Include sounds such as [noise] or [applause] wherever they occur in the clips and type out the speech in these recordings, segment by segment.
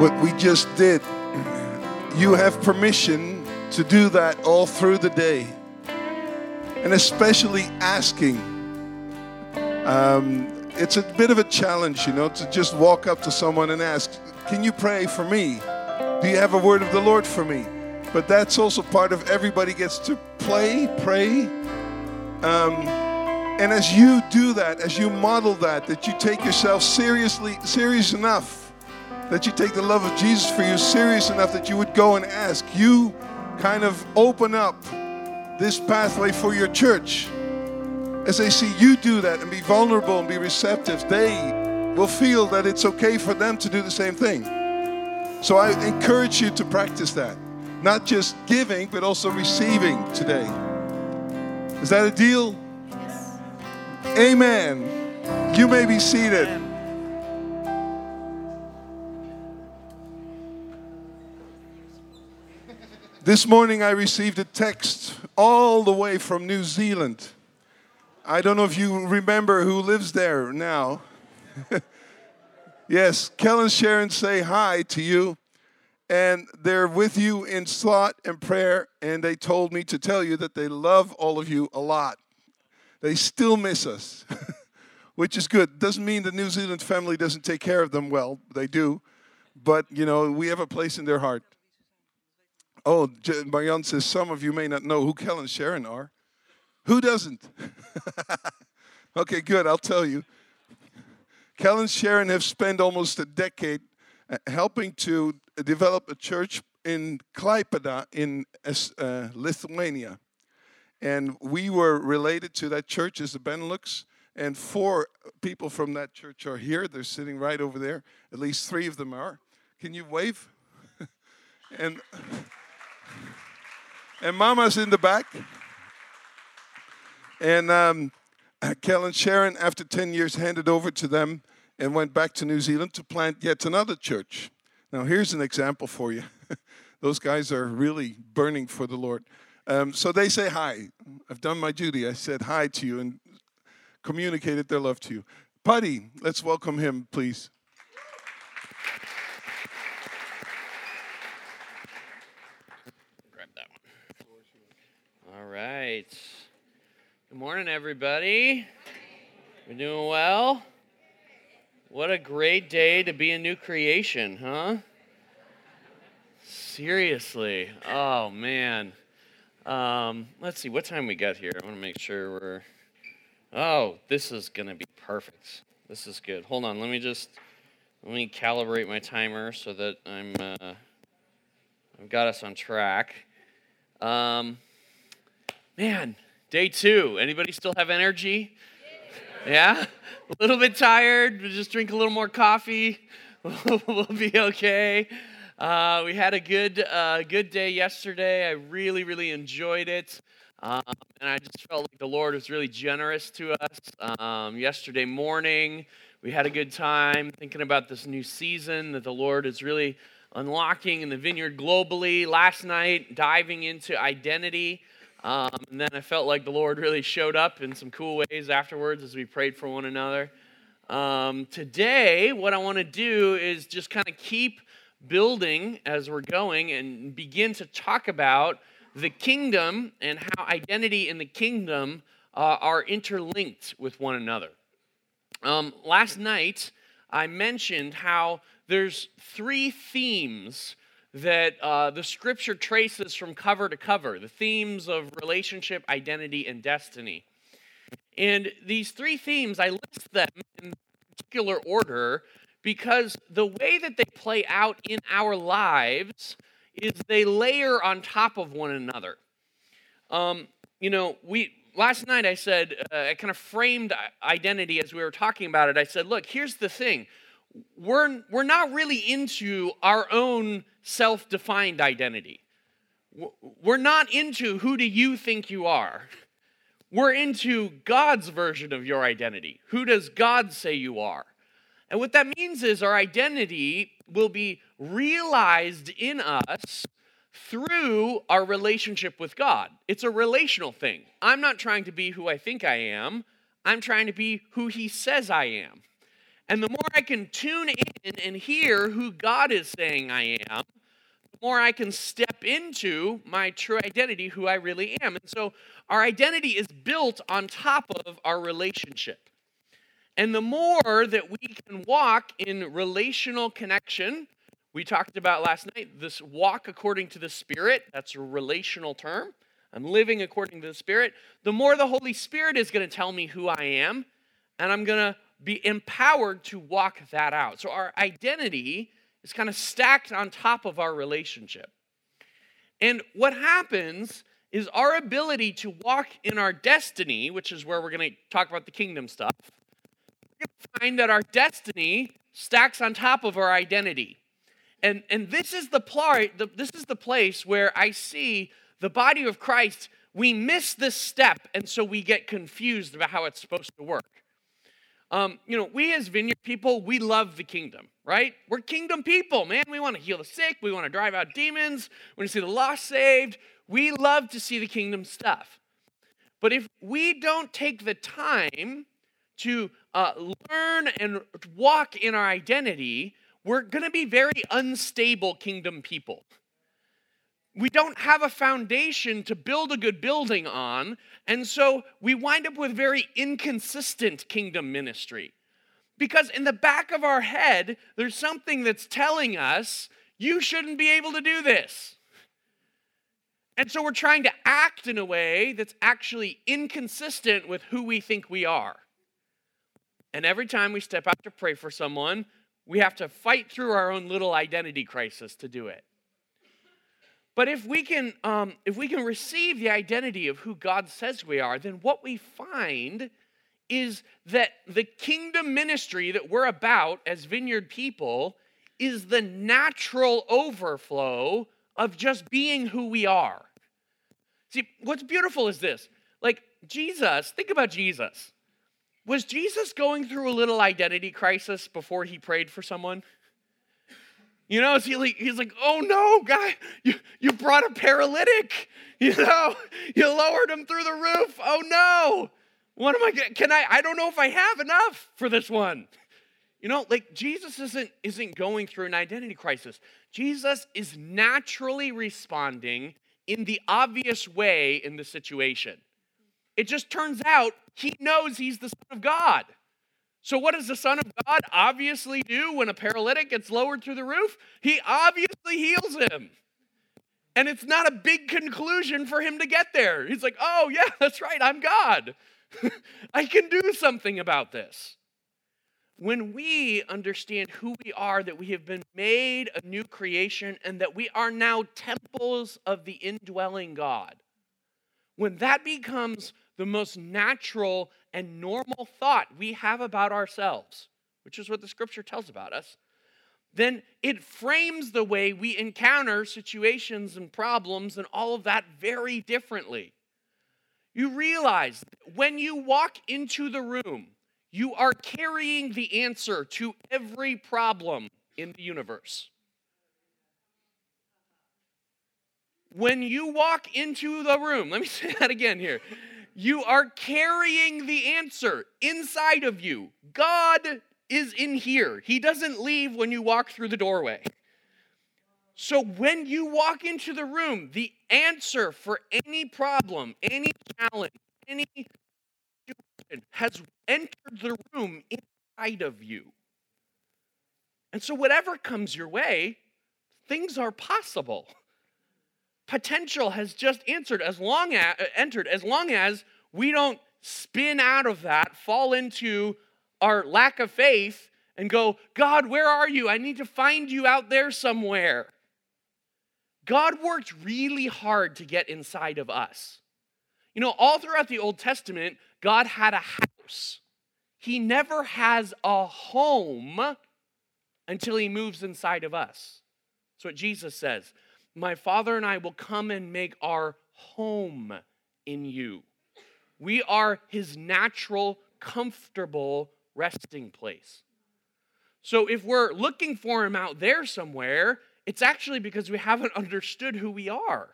what we just did, you have permission to do that all through the day. And especially asking. Um, it's a bit of a challenge, you know, to just walk up to someone and ask, Can you pray for me? Do you have a word of the Lord for me? But that's also part of everybody gets to play, pray. Um, and as you do that, as you model that, that you take yourself seriously, serious enough that you take the love of Jesus for you serious enough that you would go and ask. You kind of open up this pathway for your church. As they see you do that and be vulnerable and be receptive, they will feel that it's okay for them to do the same thing. So I encourage you to practice that. Not just giving, but also receiving today. Is that a deal? Yes. Amen. You may be seated. This morning I received a text all the way from New Zealand. I don't know if you remember who lives there now. [laughs] yes, Kel and Sharon say hi to you. And they're with you in thought and prayer. And they told me to tell you that they love all of you a lot. They still miss us, [laughs] which is good. Doesn't mean the New Zealand family doesn't take care of them well. They do. But, you know, we have a place in their heart. Oh, Marianne says some of you may not know who Kel and Sharon are. Who doesn't? [laughs] okay, good. I'll tell you. Kel and Sharon have spent almost a decade uh, helping to develop a church in Klaipeda in uh, Lithuania. And we were related to that church as the Benelux. And four people from that church are here. They're sitting right over there. At least three of them are. Can you wave? [laughs] and and Mama's in the back. And um, and Sharon, after 10 years, handed over to them and went back to New Zealand to plant yet another church. Now, here's an example for you. [laughs] Those guys are really burning for the Lord. Um, so they say hi. I've done my duty. I said hi to you and communicated their love to you. Putty, let's welcome him, please. All right. Good morning, everybody. We're doing well. What a great day to be a new creation, huh? Seriously. Oh, man. Um, let's see, what time we got here? I want to make sure we're. Oh, this is going to be perfect. This is good. Hold on, let me just. Let me calibrate my timer so that I'm. Uh, I've got us on track. Um, Man, day two. Anybody still have energy? Yeah? A little bit tired? just drink a little more coffee. [laughs] we'll be okay. Uh, we had a good, uh, good day yesterday. I really, really enjoyed it. Um, and I just felt like the Lord was really generous to us. Um, yesterday morning, we had a good time thinking about this new season that the Lord is really unlocking in the vineyard globally. Last night, diving into identity. Um, and then I felt like the Lord really showed up in some cool ways afterwards as we prayed for one another. Um, today, what I want to do is just kind of keep building as we're going and begin to talk about the kingdom and how identity in the kingdom uh, are interlinked with one another. Um, last night, I mentioned how there's three themes that uh, the scripture traces from cover to cover the themes of relationship, identity, and destiny. And these three themes, I list them in particular order because the way that they play out in our lives is they layer on top of one another. Um, you know, we last night I said uh, I kind of framed identity as we were talking about it. I said, look, here's the thing: we're we're not really into our own self defined identity. We're not into who do you think you are. We're into God's version of your identity. Who does God say you are? And what that means is our identity will be realized in us through our relationship with God. It's a relational thing. I'm not trying to be who I think I am, I'm trying to be who He says I am. And the more I can tune in and hear who God is saying I am, the more I can step into my true identity, who I really am. And so our identity is built on top of our relationship. And the more that we can walk in relational connection, we talked about last night this walk according to the Spirit, that's a relational term. I'm living according to the Spirit. The more the Holy Spirit is going to tell me who I am, and I'm going to be empowered to walk that out. So our identity is kind of stacked on top of our relationship. And what happens is our ability to walk in our destiny, which is where we're going to talk about the kingdom stuff, we find that our destiny stacks on top of our identity. And, and this is the part, this is the place where I see the body of Christ, we miss this step, and so we get confused about how it's supposed to work. Um, you know, we as vineyard people, we love the kingdom, right? We're kingdom people, man. We want to heal the sick, we want to drive out demons, we want to see the lost saved. We love to see the kingdom stuff. But if we don't take the time to uh, learn and walk in our identity, we're going to be very unstable kingdom people. We don't have a foundation to build a good building on, and so we wind up with very inconsistent kingdom ministry. Because in the back of our head, there's something that's telling us, you shouldn't be able to do this. And so we're trying to act in a way that's actually inconsistent with who we think we are. And every time we step out to pray for someone, we have to fight through our own little identity crisis to do it. But if we can, um, if we can receive the identity of who God says we are, then what we find is that the kingdom ministry that we're about as vineyard people is the natural overflow of just being who we are. See, what's beautiful is this. Like Jesus, think about Jesus. Was Jesus going through a little identity crisis before he prayed for someone? You know, like, he's like, oh no, guy, you, you brought a paralytic. You know, [laughs] you lowered him through the roof. Oh no. What am I can I I don't know if I have enough for this one. You know, like Jesus isn't isn't going through an identity crisis. Jesus is naturally responding in the obvious way in the situation. It just turns out he knows he's the Son of God. So, what does the Son of God obviously do when a paralytic gets lowered through the roof? He obviously heals him. And it's not a big conclusion for him to get there. He's like, oh, yeah, [laughs] that's right, I'm God. [laughs] I can do something about this. When we understand who we are, that we have been made a new creation, and that we are now temples of the indwelling God, when that becomes the most natural and normal thought we have about ourselves, which is what the scripture tells about us, then it frames the way we encounter situations and problems and all of that very differently. You realize when you walk into the room, you are carrying the answer to every problem in the universe. When you walk into the room, let me [laughs] say that again here. You are carrying the answer inside of you. God is in here. He doesn't leave when you walk through the doorway. So when you walk into the room, the answer for any problem, any challenge, any situation has entered the room inside of you. And so whatever comes your way, things are possible potential has just answered as long as entered as long as we don't spin out of that fall into our lack of faith and go god where are you? I need to find you out there somewhere. God worked really hard to get inside of us. You know all throughout the old testament god had a house. He never has a home until he moves inside of us. That's what jesus says my Father and I will come and make our home in you. We are his natural, comfortable resting place. So if we're looking for him out there somewhere, it's actually because we haven't understood who we are.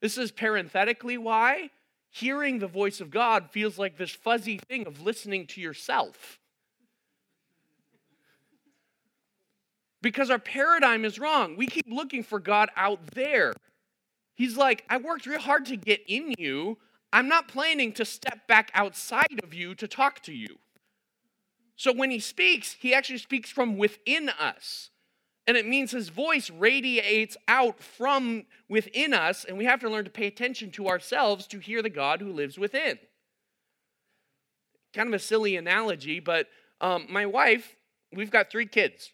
This is parenthetically why hearing the voice of God feels like this fuzzy thing of listening to yourself. Because our paradigm is wrong. We keep looking for God out there. He's like, I worked real hard to get in you. I'm not planning to step back outside of you to talk to you. So when he speaks, he actually speaks from within us. And it means his voice radiates out from within us, and we have to learn to pay attention to ourselves to hear the God who lives within. Kind of a silly analogy, but um, my wife, we've got three kids.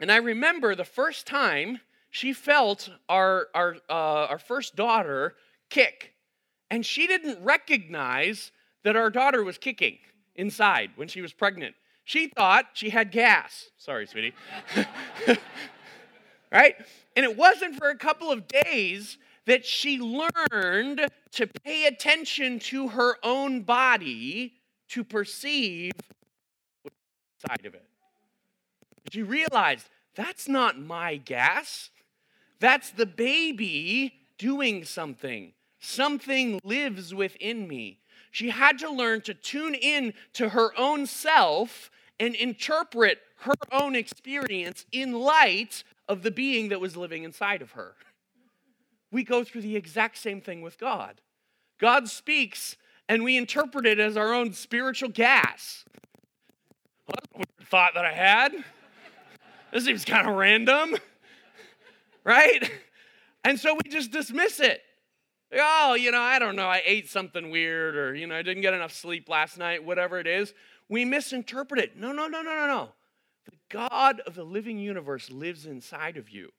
And I remember the first time she felt our, our, uh, our first daughter kick. And she didn't recognize that our daughter was kicking inside when she was pregnant. She thought she had gas. Sorry, sweetie. [laughs] right? And it wasn't for a couple of days that she learned to pay attention to her own body to perceive what side of it. She realized that's not my gas. That's the baby doing something. Something lives within me. She had to learn to tune in to her own self and interpret her own experience in light of the being that was living inside of her. We go through the exact same thing with God. God speaks, and we interpret it as our own spiritual gas. Well, thought that I had. This seems kind of random, right? And so we just dismiss it. Oh, you know, I don't know, I ate something weird, or, you know, I didn't get enough sleep last night, whatever it is. We misinterpret it. No, no, no, no, no, no. The God of the living universe lives inside of you.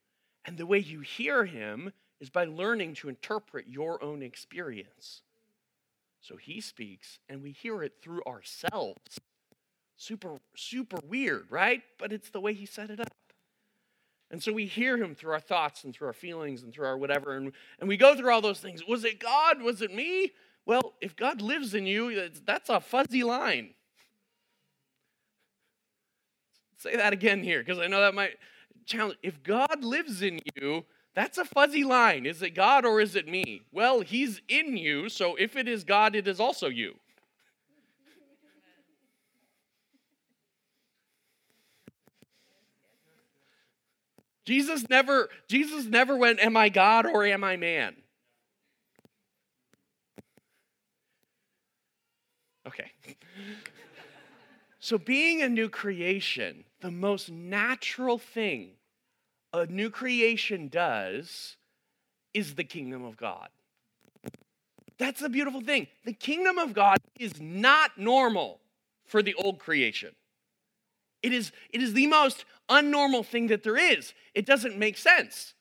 And the way you hear him is by learning to interpret your own experience. So he speaks, and we hear it through ourselves. Super, super weird, right? But it's the way he set it up. And so we hear him through our thoughts and through our feelings and through our whatever. And, and we go through all those things. Was it God? Was it me? Well, if God lives in you, that's a fuzzy line. Say that again here, because I know that might challenge. If God lives in you, that's a fuzzy line. Is it God or is it me? Well, He's in you, so if it is God, it is also you. Jesus never, Jesus never went, Am I God or am I man? Okay. [laughs] so, being a new creation, the most natural thing a new creation does is the kingdom of God. That's the beautiful thing. The kingdom of God is not normal for the old creation. It is, it is the most unnormal thing that there is. It doesn't make sense.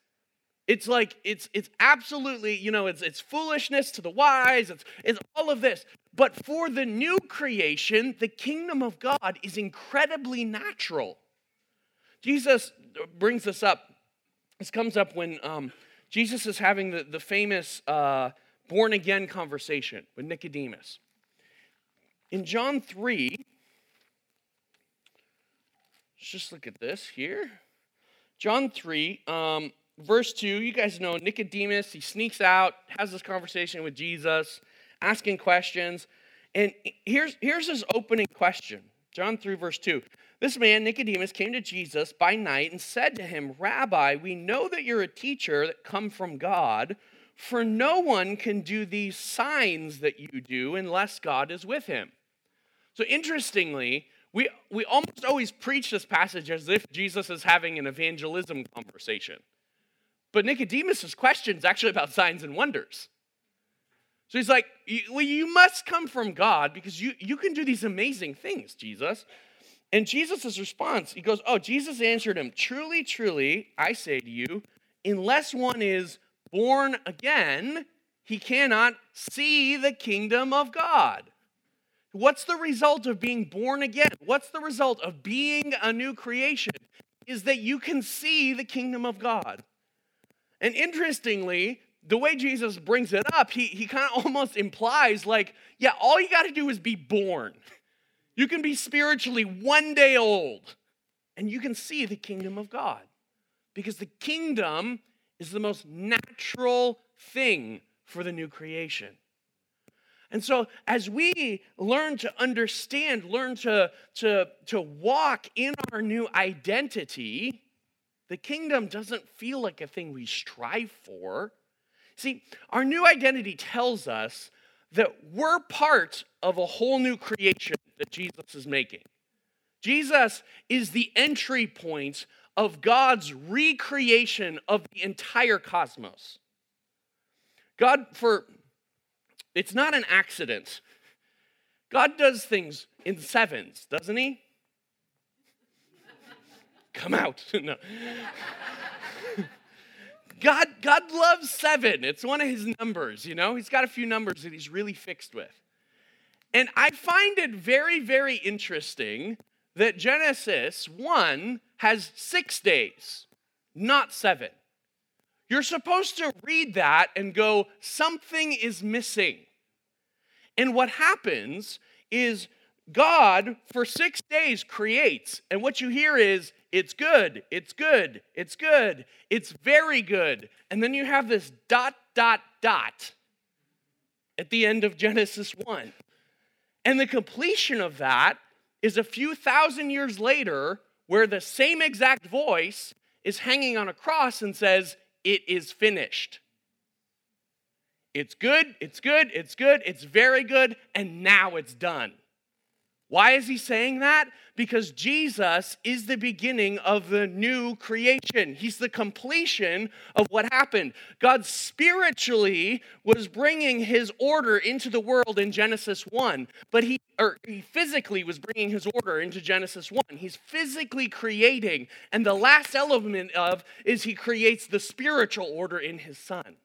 It's like it's it's absolutely, you know, it's it's foolishness to the wise, it's it's all of this. But for the new creation, the kingdom of God is incredibly natural. Jesus brings this up. This comes up when um, Jesus is having the, the famous uh, born again conversation with Nicodemus. In John 3, Let's just look at this here. John 3, um, verse 2. You guys know Nicodemus, he sneaks out, has this conversation with Jesus, asking questions. And here's, here's his opening question John 3, verse 2. This man, Nicodemus, came to Jesus by night and said to him, Rabbi, we know that you're a teacher that come from God, for no one can do these signs that you do unless God is with him. So interestingly, we, we almost always preach this passage as if Jesus is having an evangelism conversation. But Nicodemus' question is actually about signs and wonders. So he's like, Well, you must come from God because you, you can do these amazing things, Jesus. And Jesus' response, he goes, Oh, Jesus answered him, Truly, truly, I say to you, unless one is born again, he cannot see the kingdom of God. What's the result of being born again? What's the result of being a new creation? Is that you can see the kingdom of God. And interestingly, the way Jesus brings it up, he, he kind of [laughs] almost implies, like, yeah, all you got to do is be born. You can be spiritually one day old, and you can see the kingdom of God. Because the kingdom is the most natural thing for the new creation. And so, as we learn to understand, learn to, to, to walk in our new identity, The kingdom doesn't feel like a thing we strive for. See, our new identity tells us that we're part of a whole new creation that Jesus is making. Jesus is the entry point of God's recreation of the entire cosmos. God, for it's not an accident. God does things in sevens, doesn't he? Come out. [laughs] no. God, God loves seven. It's one of his numbers, you know? He's got a few numbers that he's really fixed with. And I find it very, very interesting that Genesis 1 has six days, not seven. You're supposed to read that and go, something is missing. And what happens is God, for six days, creates. And what you hear is, it's good, it's good, it's good, it's very good. And then you have this dot, dot, dot at the end of Genesis 1. And the completion of that is a few thousand years later, where the same exact voice is hanging on a cross and says, It is finished. It's good, it's good, it's good, it's very good, and now it's done. Why is he saying that? Because Jesus is the beginning of the new creation. He's the completion of what happened. God spiritually was bringing his order into the world in Genesis 1, but he or he physically was bringing his order into Genesis 1. He's physically creating, and the last element of is he creates the spiritual order in his son.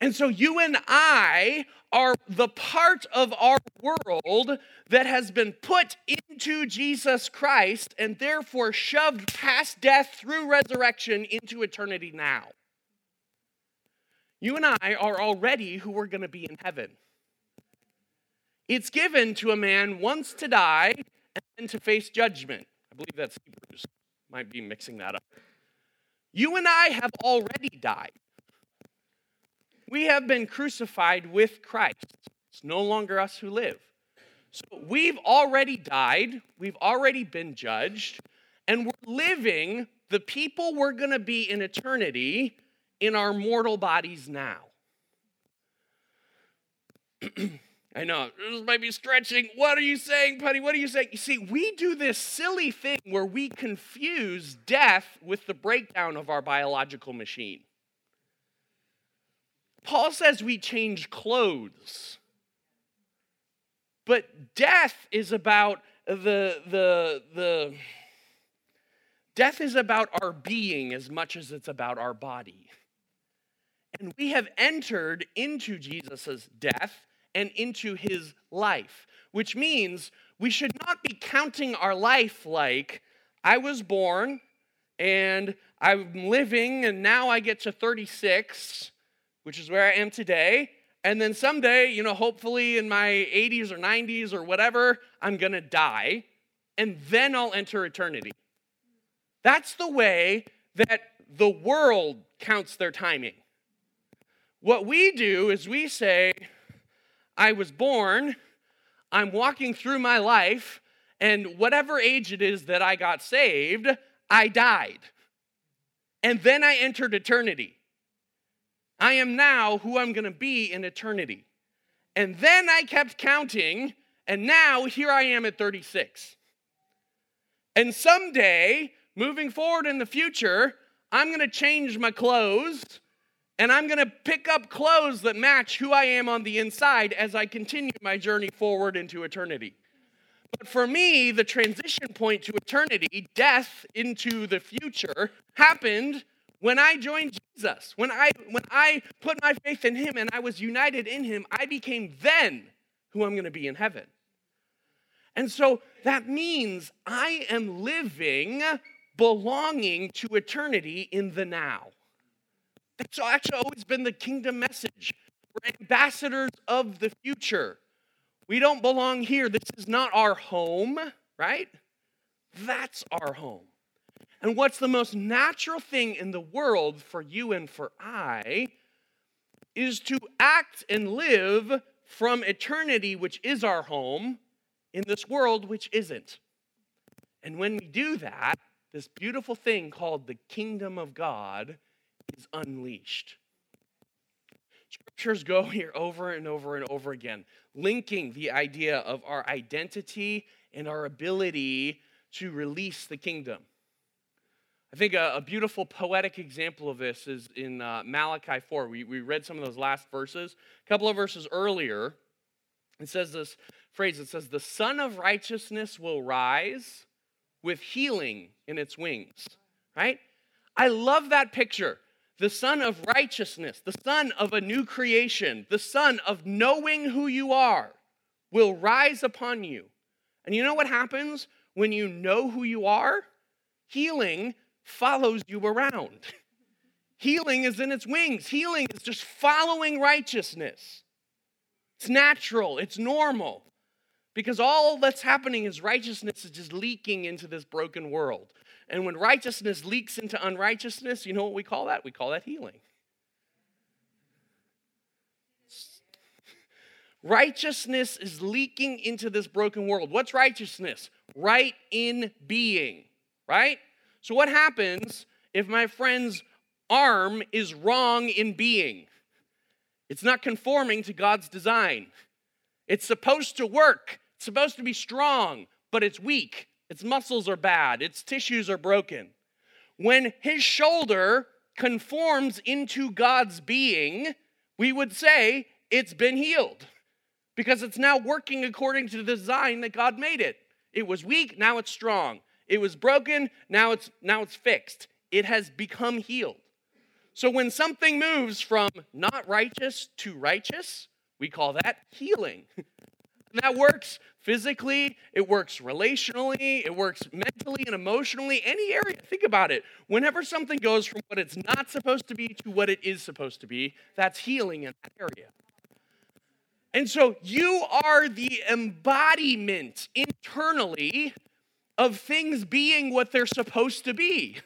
And so you and I are the part of our world that has been put into Jesus Christ and therefore shoved past death through resurrection into eternity now. You and I are already who we're going to be in heaven. It's given to a man once to die and then to face judgment. I believe that's Hebrews. Might be mixing that up. You and I have already died. We have been crucified with Christ. It's no longer us who live. So we've already died, we've already been judged, and we're living the people we're going to be in eternity in our mortal bodies now. [clears throat] I know, this might be stretching. What are you saying, Putty? What are you saying? You see, we do this silly thing where we confuse death with the breakdown of our biological machine. Paul says we change clothes. But death is about the, the, the, death is about our being as much as it's about our body. And we have entered into Jesus' death and into his life, which means we should not be counting our life like I was born and I'm living and now I get to 36 which is where I am today. And then someday, you know, hopefully in my 80s or 90s or whatever, I'm gonna die. And then I'll enter eternity. That's the way that the world counts their timing. What we do is we say, I was born, I'm walking through my life, and whatever age it is that I got saved, I died. And then I entered eternity. I am now who I'm going to be in eternity. And then I kept counting, and now here I am at 36. And someday, moving forward in the future, I'm going to change my clothes and I'm going to pick up clothes that match who I am on the inside as I continue my journey forward into eternity. But for me, the transition point to eternity, death into the future, happened when I joined Jesus, when I when I put my faith in him and I was united in him, I became then who I'm going to be in heaven. And so that means I am living belonging to eternity in the now. That's actually always been the kingdom message. We're ambassadors of the future. We don't belong here. This is not our home, right? That's our home. And what's the most natural thing in the world for you and for I is to act and live from eternity, which is our home, in this world, which isn't. And when we do that, this beautiful thing called the kingdom of God is unleashed. Scriptures go here over and over and over again, linking the idea of our identity and our ability to release the kingdom. I think a, a beautiful poetic example of this is in uh, Malachi 4. We, we read some of those last verses. A couple of verses earlier, it says this phrase it says, The Sun of Righteousness will rise with healing in its wings, right? I love that picture. The sun of righteousness, the sun of a new creation, the sun of knowing who you are will rise upon you. And you know what happens when you know who you are? Healing follows you around. Healing is in its wings. Healing is just following righteousness. It's natural, it's normal. Because all that's happening is righteousness is just leaking into this broken world. And when righteousness leaks into unrighteousness, you know what we call that? We call that healing. Righteousness is leaking into this broken world. What's righteousness? Right in being, right? So, what happens if my friend's arm is wrong in being? It's not conforming to God's design. It's supposed to work, it's supposed to be strong, but it's weak. Its muscles are bad, its tissues are broken. When his shoulder conforms into God's being, we would say it's been healed because it's now working according to the design that God made it. It was weak, now it's strong. It was broken, now it's now it's fixed. It has become healed. So when something moves from not righteous to righteous, we call that healing. and that works physically, it works relationally, it works mentally and emotionally, any area. Think about it. Whenever something goes from what it's not supposed to be to what it is supposed to be, that's healing in that area. And so you are the embodiment internally of things being what they're supposed to be.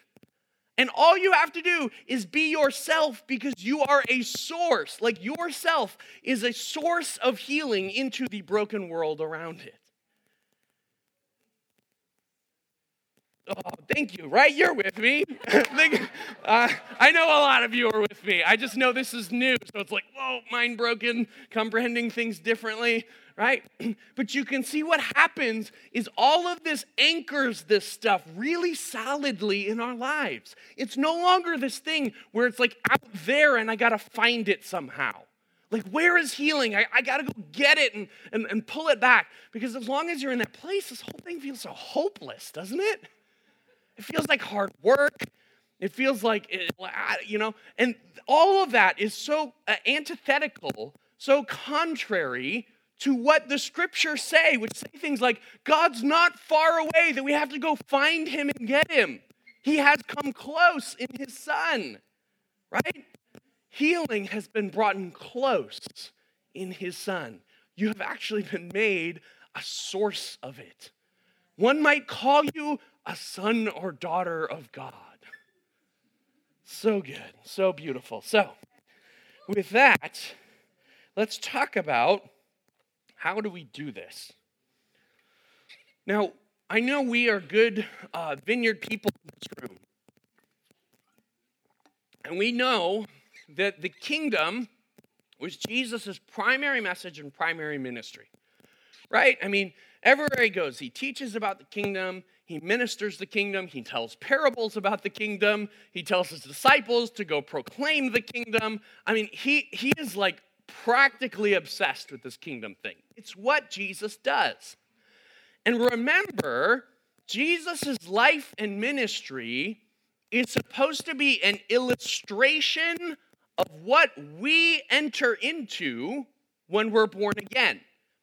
And all you have to do is be yourself because you are a source. Like yourself is a source of healing into the broken world around it. Oh, thank you, right? You're with me. [laughs] uh, I know a lot of you are with me. I just know this is new. So it's like, whoa, mind broken, comprehending things differently right? [clears throat] but you can see what happens is all of this anchors this stuff really solidly in our lives. It's no longer this thing where it's like out there and I got to find it somehow. Like, where is healing? I, I got to go get it and, and, and pull it back. Because as long as you're in that place, this whole thing feels so hopeless, doesn't it? It feels like hard work. It feels like, it, you know, and all of that is so uh, antithetical, so contrary to what the scriptures say, which say things like, God's not far away, that we have to go find him and get him. He has come close in his son, right? Healing has been brought in close in his son. You have actually been made a source of it. One might call you a son or daughter of God. So good, so beautiful. So, with that, let's talk about how do we do this? Now, I know we are good uh, vineyard people in this room. And we know that the kingdom was Jesus' primary message and primary ministry. Right? I mean, everywhere he goes, he teaches about the kingdom, he ministers the kingdom, he tells parables about the kingdom, he tells his disciples to go proclaim the kingdom. I mean, he, he is like practically obsessed with this kingdom thing. It's what Jesus does. And remember, Jesus' life and ministry is supposed to be an illustration of what we enter into when we're born again.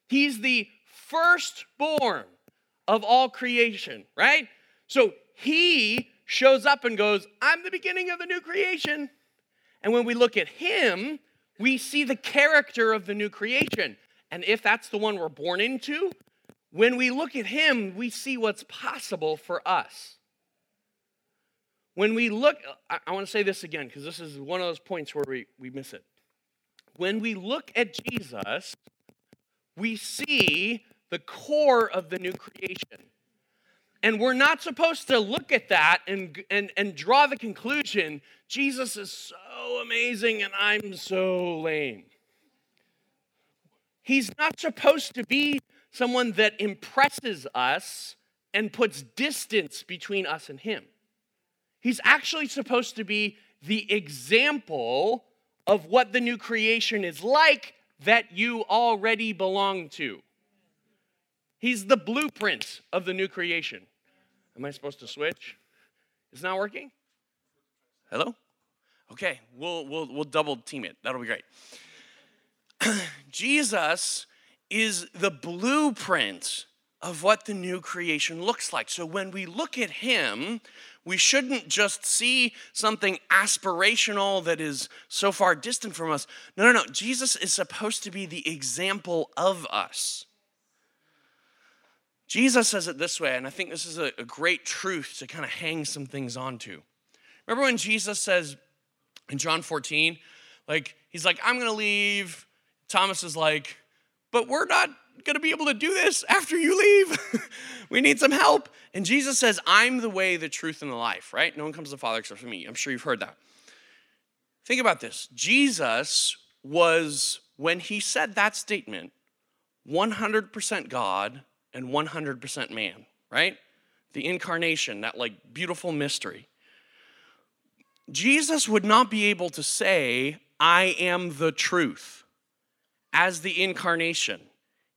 He's the firstborn of all creation, right? So he shows up and goes, I'm the beginning of the new creation. And when we look at him, we see the character of the new creation. And if that's the one we're born into, when we look at him, we see what's possible for us. When we look, I, want to say this again because this is one of those points where we, we miss it. When we look at Jesus, we see the core of the new creation. And we're not supposed to look at that and, and, and draw the conclusion Jesus is so amazing and I'm so lame. He's not supposed to be someone that impresses us and puts distance between us and him. He's actually supposed to be the example of what the new creation is like that you already belong to. He's the blueprint of the new creation. Am I supposed to switch? It's not working? Hello? Okay, we'll, we'll, we'll double team it. That'll be great. [clears throat] Jesus is the blueprint of what the new creation looks like. So when we look at him, we shouldn't just see something aspirational that is so far distant from us. No, no, no. Jesus is supposed to be the example of us. Jesus says it this way, and I think this is a, a great truth to kind of hang some things onto. Remember when Jesus says in John 14, like, he's like, I'm going to leave. Thomas is like, but we're not going to be able to do this after you leave. [laughs] we need some help. And Jesus says, I'm the way, the truth, and the life, right? No one comes to the Father except for me. I'm sure you've heard that. Think about this Jesus was, when he said that statement, 100% God and 100% man, right? The incarnation, that like beautiful mystery. Jesus would not be able to say, I am the truth as the incarnation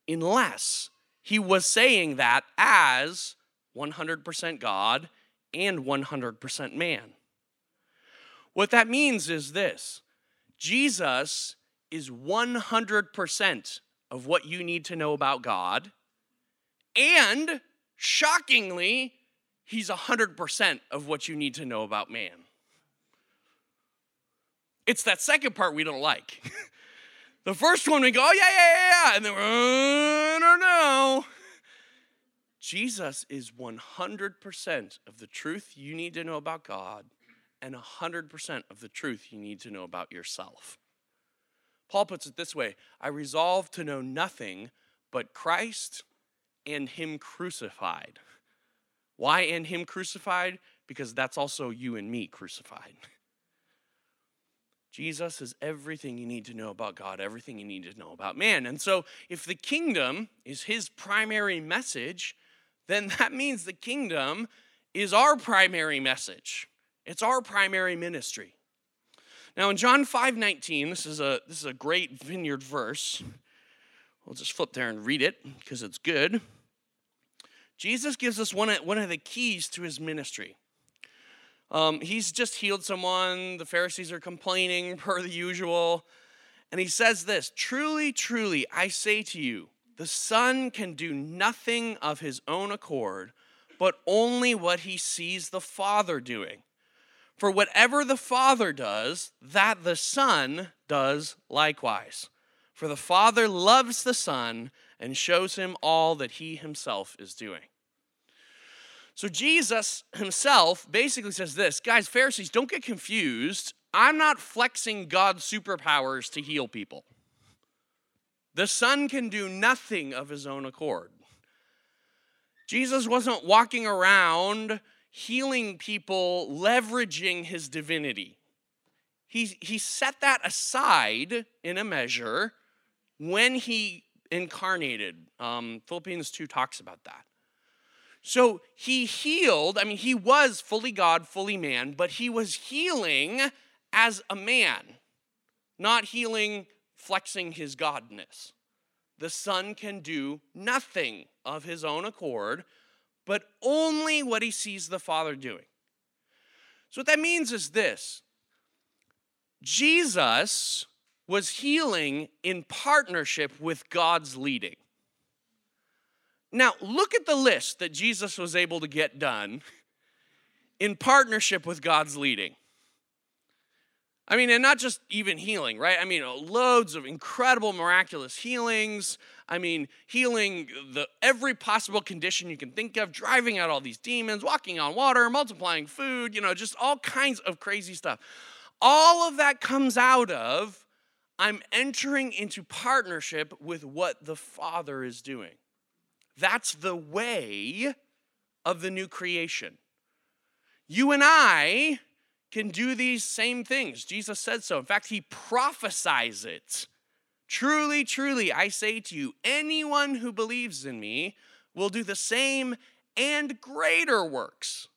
unless he was saying that as 100% God and 100% man. What that means is this Jesus is 100% of what you need to know about God, and shockingly, he's 100% of what you need to know about man. It's that second part we don't like. [laughs] The first one we go, oh, yeah, yeah, yeah, yeah. And then we're, oh, don't know. Jesus is 100% of the truth you need to know about God and 100% of the truth you need to know about yourself. Paul puts it this way I resolve to know nothing but Christ and Him crucified. Why and Him crucified? Because that's also you and me crucified. Jesus is everything you need to know about God, everything you need to know about man. And so, if the kingdom is his primary message, then [laughs] that means the kingdom is our primary message. It's our primary ministry. Now in John 5:19, this is a this is a great vineyard verse. We'll just flip there and read it because it's good. Jesus gives us one of, one of the keys to his ministry. Um, he's just healed someone. The Pharisees are complaining, [laughs] per the usual. And he says this Truly, truly, I say to you, the Son can do nothing of his own accord, but only what he sees the Father doing. For whatever the Father does, that the Son does likewise. For the Father loves the Son and shows him all that he himself is doing. So Jesus himself basically says this guys, Pharisees, don't get confused. I'm not flexing God's superpowers to heal people. The Son can do nothing of his own accord. Jesus wasn't walking around healing people, leveraging his divinity. He, he set that aside in a measure when he incarnated. Um, Philippians 2 talks about that. So he healed, I mean, he was fully God, fully man, but he was healing as a man, not healing flexing his godness. The Son can do nothing of his own accord, but only what he sees the Father doing. So, what that means is this Jesus was healing in partnership with God's leading. Now, look at the list that Jesus was able to get done in partnership with God's leading. I mean, and not just even healing, right? I mean, uh, loads of incredible miraculous healings. I mean, healing the every possible condition you can think of, driving out all these demons, walking on water, multiplying food, you know, just all kinds of crazy stuff. All of that comes out of I'm entering into partnership with what the Father is doing. That's the way of the new creation. You and I can do these same things. Jesus said so. In fact, he prophesies it. Truly, truly, I say to you, anyone who believes in me will do the same and greater works.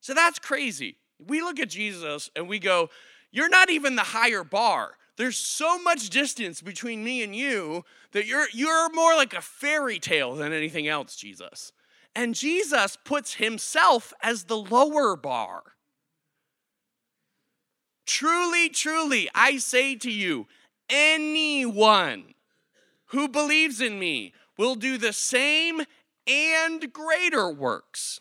So that's crazy. We look at Jesus and we go, You're not even the higher bar. There's so much distance between me and you that you're, you're more like a fairy tale than anything else, Jesus. And Jesus puts himself as the lower bar. Truly, truly, I say to you, anyone who believes in me will do the same and greater works.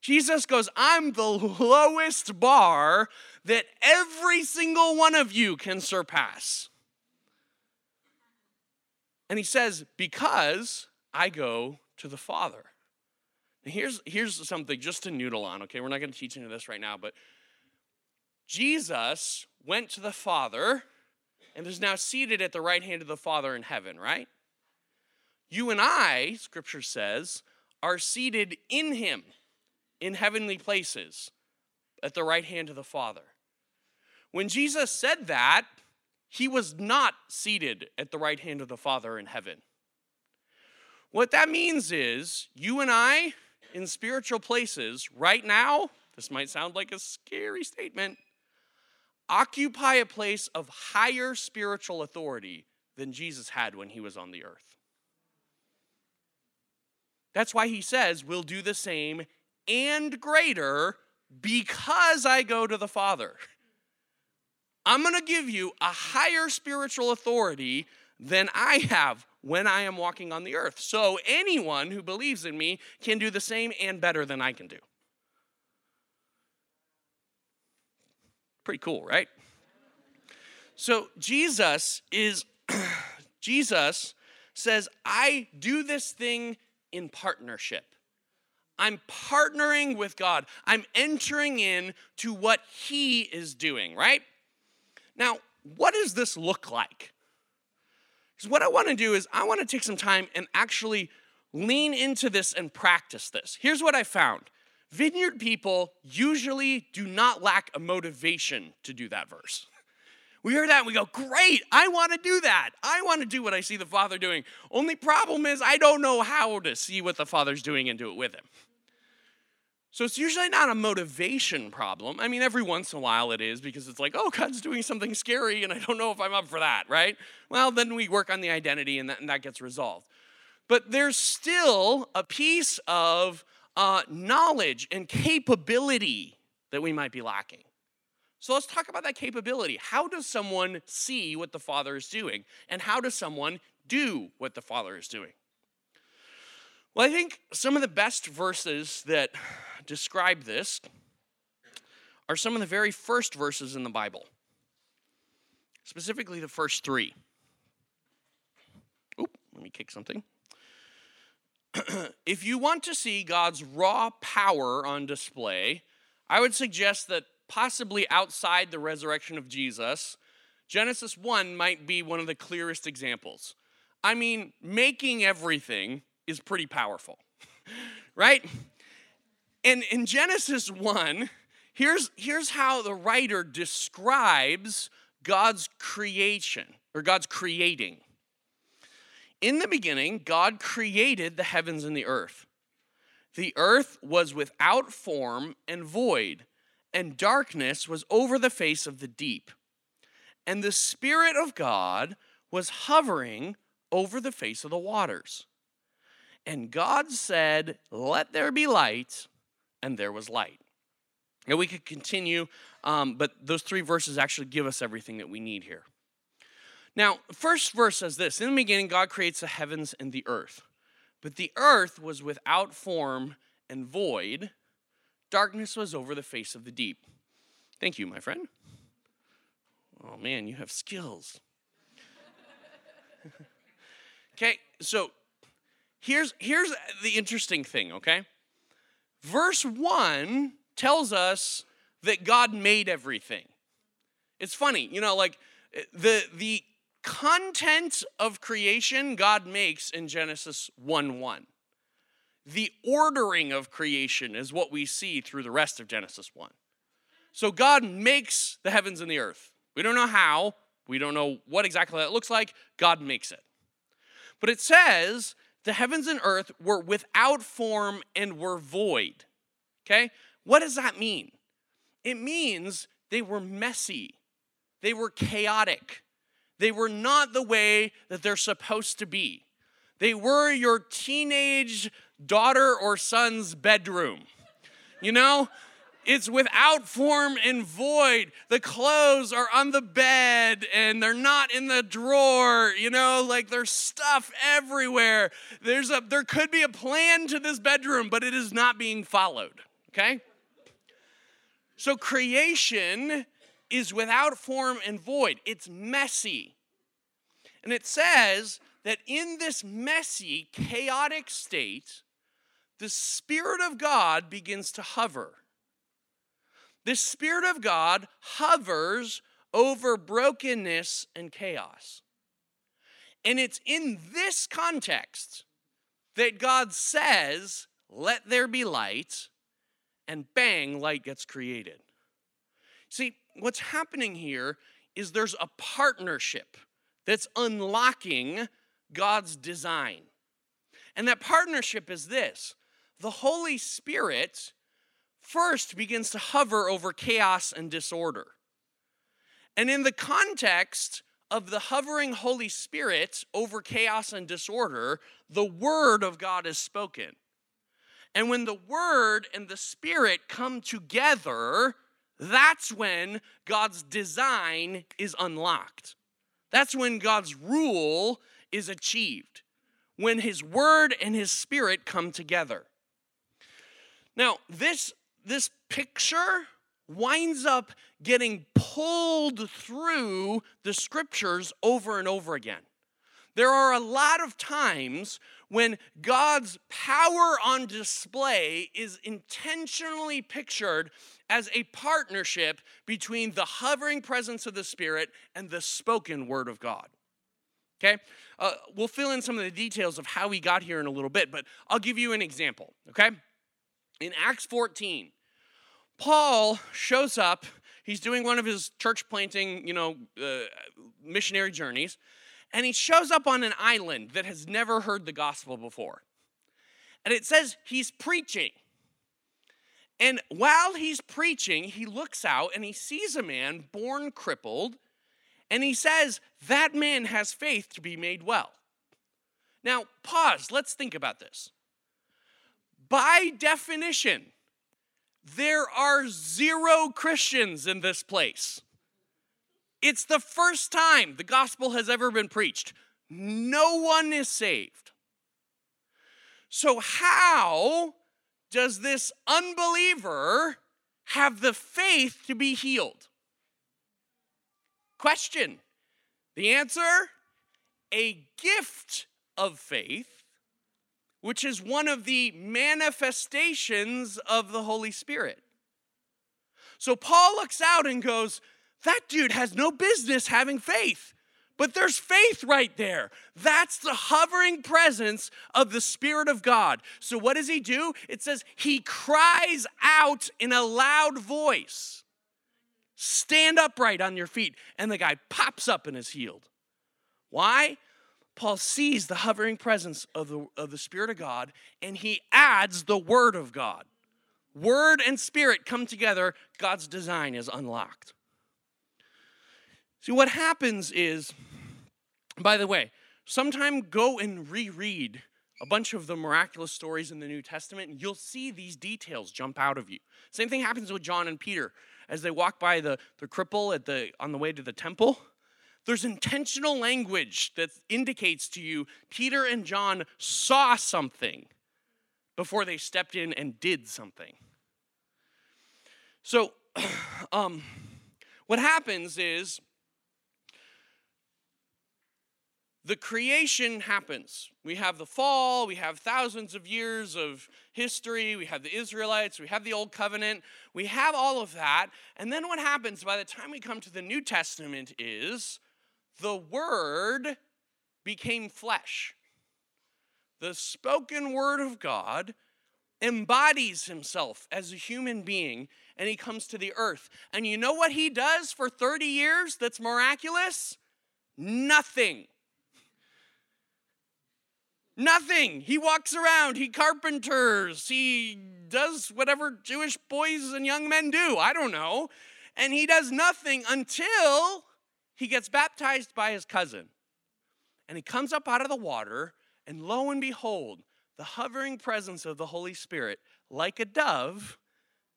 Jesus goes, I'm the lowest bar that every single one of you can surpass. And he says, Because I go to the Father. Here's, here's something just to noodle on, okay? We're not going to teach into this right now, but Jesus went to the Father and is now seated at the right hand of the Father in heaven, right? You and I, scripture says, are seated in him in heavenly places at the right hand of the Father. When Jesus said that, he was not seated at the right hand of the Father in heaven. What that means is you and I in spiritual places right now, this might sound like a scary statement, occupy a place of higher spiritual authority than Jesus had when he was on the earth. That's why he says, We'll do the same and greater because I go to the Father. I'm going to give you a higher spiritual authority than I have when I am walking on the earth. So anyone who believes in me can do the same and better than I can do. Pretty cool, right? So Jesus is [clears throat] Jesus says, "I do this thing in partnership." I'm partnering with God. I'm entering in to what he is doing, right? Now, what does this look like? Because what I want to do is I want to take some time and actually lean into this and practice this. Here's what I found. Vineyard people usually do not lack a motivation to do that verse. We hear that and we go, Great, I want to do that. I want to do what I see the Father doing. Only problem is, I don't know how to see what the Father's doing and do it with Him. So it's usually not a motivation problem. I mean, every once in a while it is because it's like, oh, God's doing something scary and I don't know if I'm up for that, right? Well, then we work on the identity and that, and that gets resolved. But there's still a piece of uh, knowledge and capability that we might be lacking. So let's talk about that capability. How does someone see what the Father is doing? And how does someone do what the Father is doing? Well, I think some of the best verses that describe this are some of the very first verses in the Bible, specifically the first three. Oop, let me kick something. [clears throat] if you want to see God's raw power on display, I would suggest that possibly outside the resurrection of Jesus, Genesis 1 might be one of the clearest examples. I mean, making everything is pretty powerful, [laughs] right? And in Genesis 1, here's, here's how the writer describes God's creation or God's creating. In the beginning, God created the heavens and the earth. The earth was without form and void, and darkness was over the face of the deep. And the Spirit of God was hovering over the face of the waters. And God said, Let there be light, and there was light. And we could continue, um, but those three verses actually give us everything that we need here. Now, first verse says this In the beginning, God creates the heavens and the earth. But the earth was without form and void, darkness was over the face of the deep. Thank you, my friend. Oh man, you have skills. [laughs] okay, so here's here's the interesting thing, okay? Verse 1 tells us that God made everything. It's funny, you know, like the the content of creation God makes in Genesis 1 1. the ordering of creation is what we see through the rest of Genesis 1. So God makes the heavens and the earth. We don't know how, we don't know what exactly that looks like. God makes it. But it says the heavens and earth were without form and were void. Okay? What does that mean? It means they were messy, they were chaotic, they were not the way that they're supposed to be. They were your teenage daughter or son's bedroom. You know, it's without form and void. The clothes are on the bed and they're not in the drawer, you know, like there's stuff everywhere. There's a there could be a plan to this bedroom, but it is not being followed, okay? So creation is without form and void. It's messy. And it says that in this messy, chaotic state, the Spirit of God begins to hover. The Spirit of God hovers over brokenness and chaos. And it's in this context that God says, Let there be light, and bang, light gets created. See, what's happening here is there's a partnership that's unlocking God's design. And that partnership is this the Holy Spirit first begins to hover over chaos and disorder. And in the context of the hovering Holy Spirit over chaos and disorder, the Word of God is spoken. And when the Word and the Spirit come together, that's when God's design is unlocked. That's when God's rule is achieved. When His Word and His Spirit come together. Now, this this picture winds up getting pulled through the scriptures over and over again. There are a lot of times when God's power on display is intentionally pictured as a partnership between the hovering presence of the Spirit and the spoken word of God. Okay? Uh, we'll fill in some of the details of how we got here in a little bit, but I'll give you an example. Okay? In Acts 14, Paul shows up. He's doing one of his church planting, you know, uh, missionary journeys, and he shows up on an island that has never heard the gospel before. And it says he's preaching. And while he's preaching, he looks out and he sees a man born crippled, and he says, That man has faith to be made well. Now, pause. Let's think about this. By definition, there are zero Christians in this place. It's the first time the gospel has ever been preached. No one is saved. So, how does this unbeliever have the faith to be healed? Question. The answer a gift of faith which is one of the manifestations of the Holy Spirit. So Paul looks out and goes, That dude has no business having faith. But there's faith right there. That's the hovering presence of the Spirit of God. So, what does he do? It says he cries out in a loud voice Stand upright on your feet. And the guy pops up and is healed. Why? Paul sees the hovering presence of the, of the Spirit of God and he adds the Word of God. Word and Spirit come together, God's design is unlocked. See, what happens is, by the way, sometime go and reread a bunch of the miraculous stories in the New Testament, and you'll see these details jump out of you. Same thing happens with John and Peter as they walk by the, the cripple at the, on the way to the temple. There's intentional language that indicates to you Peter and John saw something before they stepped in and did something. So, [clears throat] um, what happens is the creation happens. We have the fall, we have thousands of years of history, we have the Israelites, we have the Old Covenant, we have all of that. And then what happens by the time we come to the New Testament is the Word became flesh. the spoken word of God, embodies himself as a human being, and he comes to the earth. And you know what he does for 30 years that's miraculous? Nothing. Nothing. He walks around, he carpenters, he does whatever Jewish boys and young men do. I don't know. And he does nothing until he gets baptized by his cousin. And he comes up out of the water, and lo and behold, the hovering presence of the Holy Spirit, like a dove,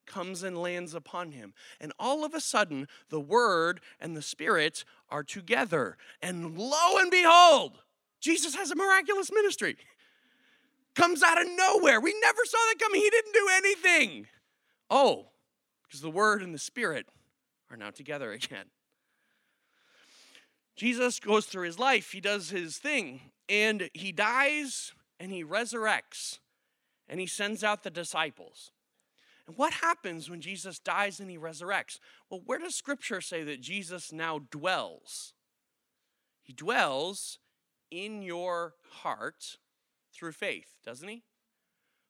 comes and lands upon him. And all of a sudden, the Word and the Spirit are together. And lo and behold, Jesus has a miraculous ministry. Comes out of nowhere. We never saw that coming. He didn't do anything. Oh, because the Word and the Spirit are now together again. Jesus goes through his life, he does his thing, and he dies and he resurrects and he sends out the disciples. And what happens when Jesus dies and he resurrects? Well, where does scripture say that Jesus now dwells? He dwells in your heart through faith, doesn't he?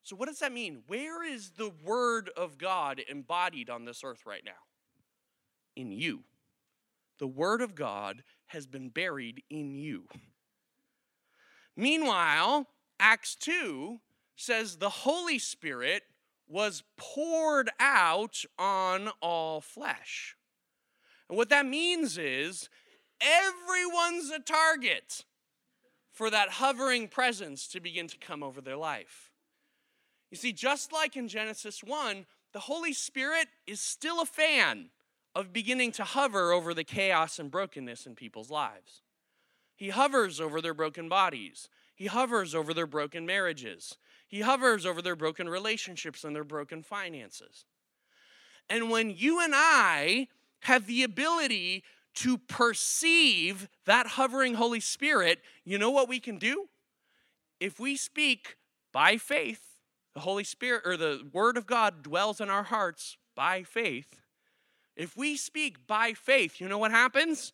So, what does that mean? Where is the Word of God embodied on this earth right now? In you. The Word of God has been buried in you. Meanwhile, Acts 2 says the Holy Spirit was poured out on all flesh. And what that means is everyone's a target for that hovering presence to begin to come over their life. You see, just like in Genesis 1, the Holy Spirit is still a fan of beginning to hover over the chaos and brokenness in people's lives. He hovers over their broken bodies. He hovers over their broken marriages. He hovers over their broken relationships and their broken finances. And when you and I have the ability to perceive that hovering Holy Spirit, you know what we can do? If we speak by faith, the Holy Spirit or the Word of God dwells in our hearts by faith. If we speak by faith, you know what happens?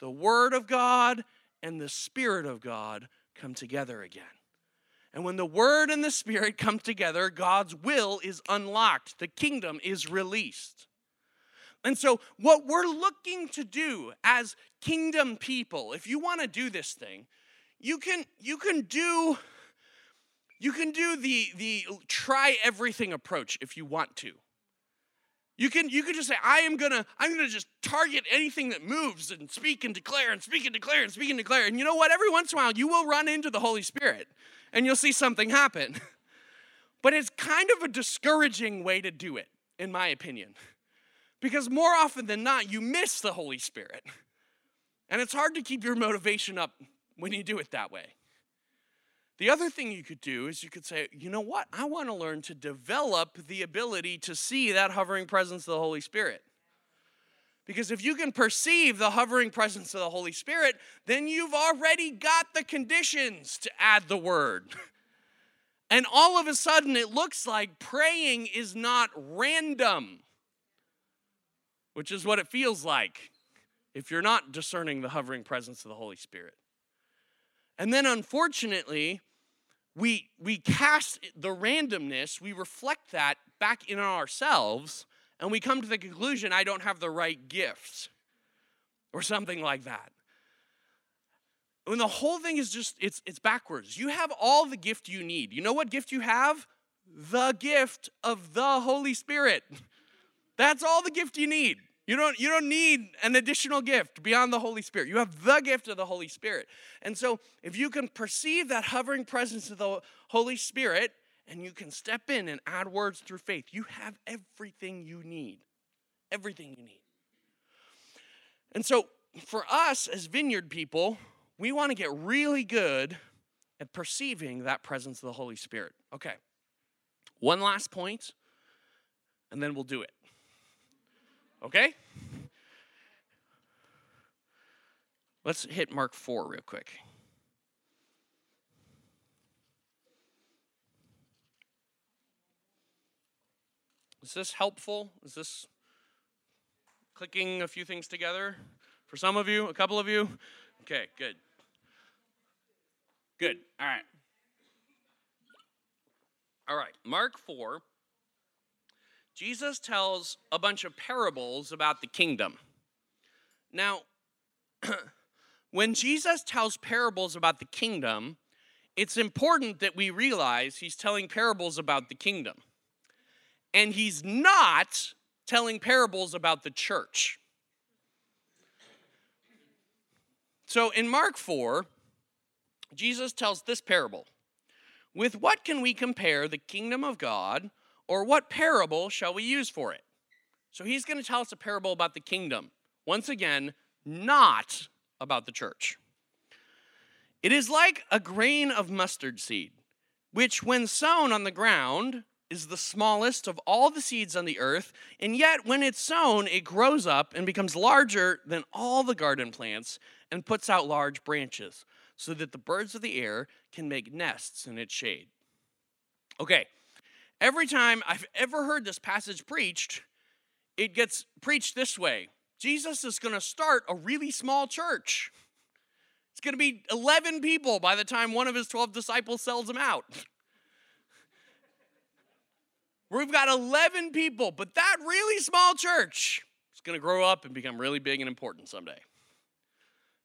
The Word of God and the Spirit of God come together again. And when the Word and the Spirit come together, God's will is unlocked, the kingdom is released. And so, what we're looking to do as kingdom people, if you want to do this thing, you can you can do you can do the the try everything approach if you want to. You can you can just say I am gonna I'm gonna just target anything that moves and speak and declare and speak and declare and speak and declare. And you know what? Every once in a while you will run into the Holy Spirit and you'll see something happen. [laughs] But it's kind of a discouraging way to do it, in my opinion. Because more often than not, you miss the Holy Spirit. And it's hard to keep your motivation up when you do it that way. The other thing you could do is you could say, you know what? I want to learn to develop the ability to see that hovering presence of the Holy Spirit. Because if you can perceive the hovering presence of the Holy Spirit, then you've already got the conditions to add the word. [laughs] And all of a sudden, it looks like praying is not random which is what it feels like if you're not discerning the hovering presence of the Holy Spirit. And then unfortunately, we we cast the randomness, we reflect that back in ourselves, and we come to the conclusion I don't have the right gifts or something like that. When the whole thing is just it's it's backwards. You have all the gift you need. You know what gift you have? The gift of the Holy Spirit. That's all the gift you need. You don't, you don't need an additional gift beyond the Holy Spirit. You have the gift of the Holy Spirit. And so, if you can perceive that hovering presence of the Holy Spirit and you can step in and add words through faith, you have everything you need. Everything you need. And so, for us as vineyard people, we want to get really good at perceiving that presence of the Holy Spirit. Okay. One last point, and then we'll do it. Okay? Let's hit Mark 4 real quick. Is this helpful? Is this clicking a few things together? For some of you, a couple of you? Okay, good. Good. All right. All right, Mark 4. Jesus tells a bunch of parables about the kingdom. Now, [clears throat] when Jesus tells parables about the kingdom, it's important that we realize he's telling parables about the kingdom. And he's not telling parables about the church. So in Mark 4, Jesus tells this parable With what can we compare the kingdom of God, or what parable shall we use for it? So he's going to tell us a parable about the kingdom. Once again, not about the church. It is like a grain of mustard seed, which, when sown on the ground, is the smallest of all the seeds on the earth, and yet when it's sown, it grows up and becomes larger than all the garden plants and puts out large branches, so that the birds of the air can make nests in its shade. Okay, every time I've ever heard this passage preached, it gets preached this way Jesus is going to start a really small church. It's going to be 11 people by the time one of his 12 disciples sells him out. [laughs] We've got 11 people, but that really small church is going to grow up and become really big and important someday.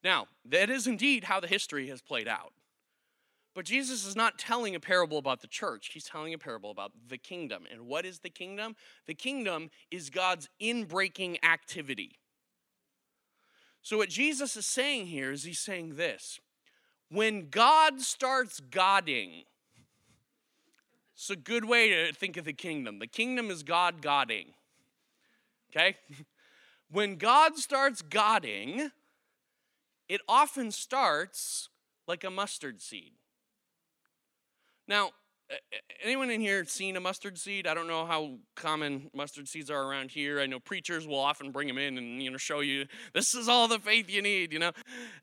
Now, that is indeed how the history has played out. But Jesus is not telling a parable about the church. He's telling a parable about the kingdom. And what is the kingdom? The kingdom is God's inbreaking activity. So, what Jesus is saying here is he's saying this when God starts Godding, it's a good way to think of the kingdom. The kingdom is God Godding. Okay? [laughs] When God starts Godding, it often starts like a mustard seed. Now, anyone in here seen a mustard seed? I don't know how common mustard seeds are around here. I know preachers will often bring them in and you know show you this is all the faith you need, you know.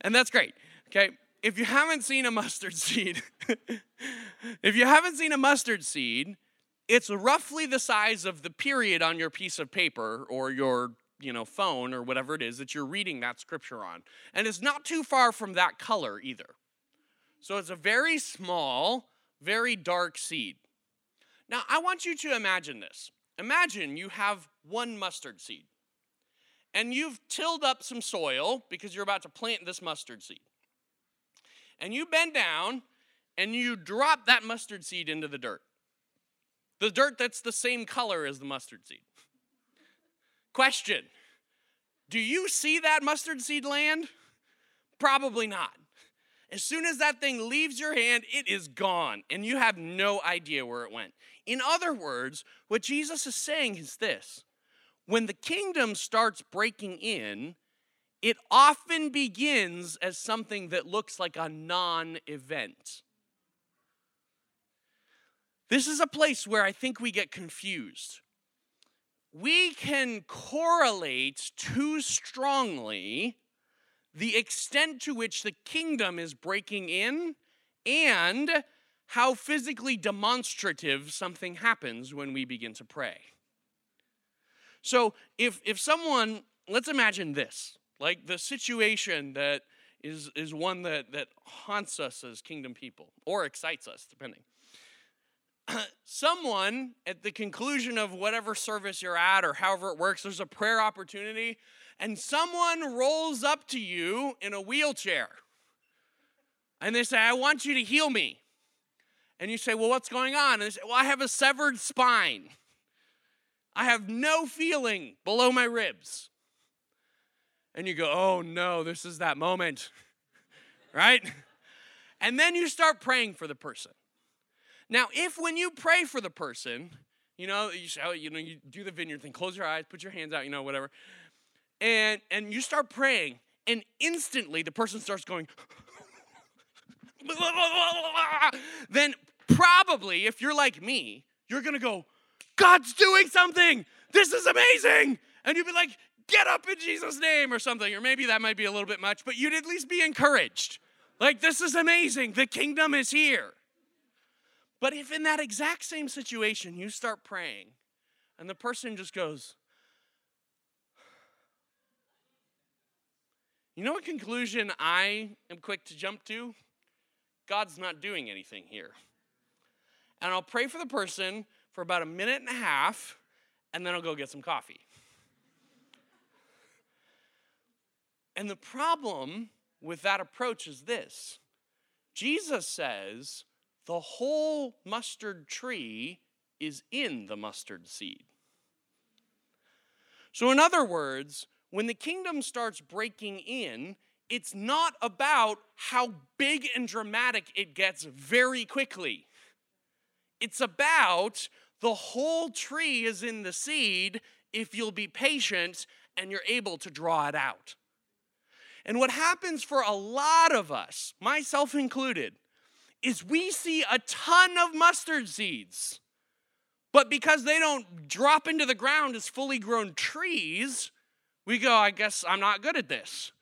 And that's great. Okay? If you haven't seen a [laughs] mustard seed, [laughs] if you haven't seen a mustard seed, it's roughly the size of the period on your piece of paper or your you know phone or whatever it is that you're reading that scripture on and it's not too far from that color either so it's a very small very dark seed. Now, I want you to imagine this. Imagine you have one mustard seed, and you've tilled up some soil because you're about to plant this mustard seed. And you bend down and you drop that mustard seed into the dirt. The dirt that's the same color as the mustard seed. Question Do you see that mustard seed land? Probably not. As soon as that thing leaves your hand, it is gone, and you have no idea where it went. In other words, what Jesus is saying is this when the kingdom starts breaking in, it often begins as something that looks like a non event. This is a place where I think we get confused. We can correlate too strongly the extent to which the kingdom is breaking in, and how physically demonstrative something happens when we begin to pray. So, if, if someone, let's imagine this, like the situation that is, is one that, that haunts us as kingdom people, or excites us, depending. [clears throat] someone at the conclusion of whatever service you're at or however it works, there's a prayer opportunity, and someone rolls up to you in a wheelchair and they say, I want you to heal me. And you say, Well, what's going on? And they say, Well, I have a severed spine. I have no feeling below my ribs. And you go, Oh no, this is that moment. [laughs] right? And then you start praying for the person. Now, if when you pray for the person, you know, you oh, you know, you do the vineyard thing, close your eyes, put your hands out, you know, whatever and and you start praying and instantly the person starts going [laughs] then probably if you're like me you're to go god's doing something! This is amazing! And you'd be like get up in jesus name or something or maybe that might be a little bit much but you'd at least be encouraged. Like this is amazing! The kingdom is here. But if in that exact same situation you start praying and the person just goes You know what conclusion I am quick to jump to? God's not doing anything here. and I'll pray for the person for about a minute and a half, and then I'll go get some coffee. And the problem with that approach is this Jesus says the whole mustard tree is in the mustard seed. So, in other words, when the kingdom starts breaking in, it's not about how big and dramatic it gets very quickly. It's about the whole tree is in the seed if you'll be patient and you're able to draw it out. And what happens for a lot of us, myself included, is we see a ton of mustard seeds. But because they don't drop into the ground as fully grown trees, we go, I guess I'm not good at this.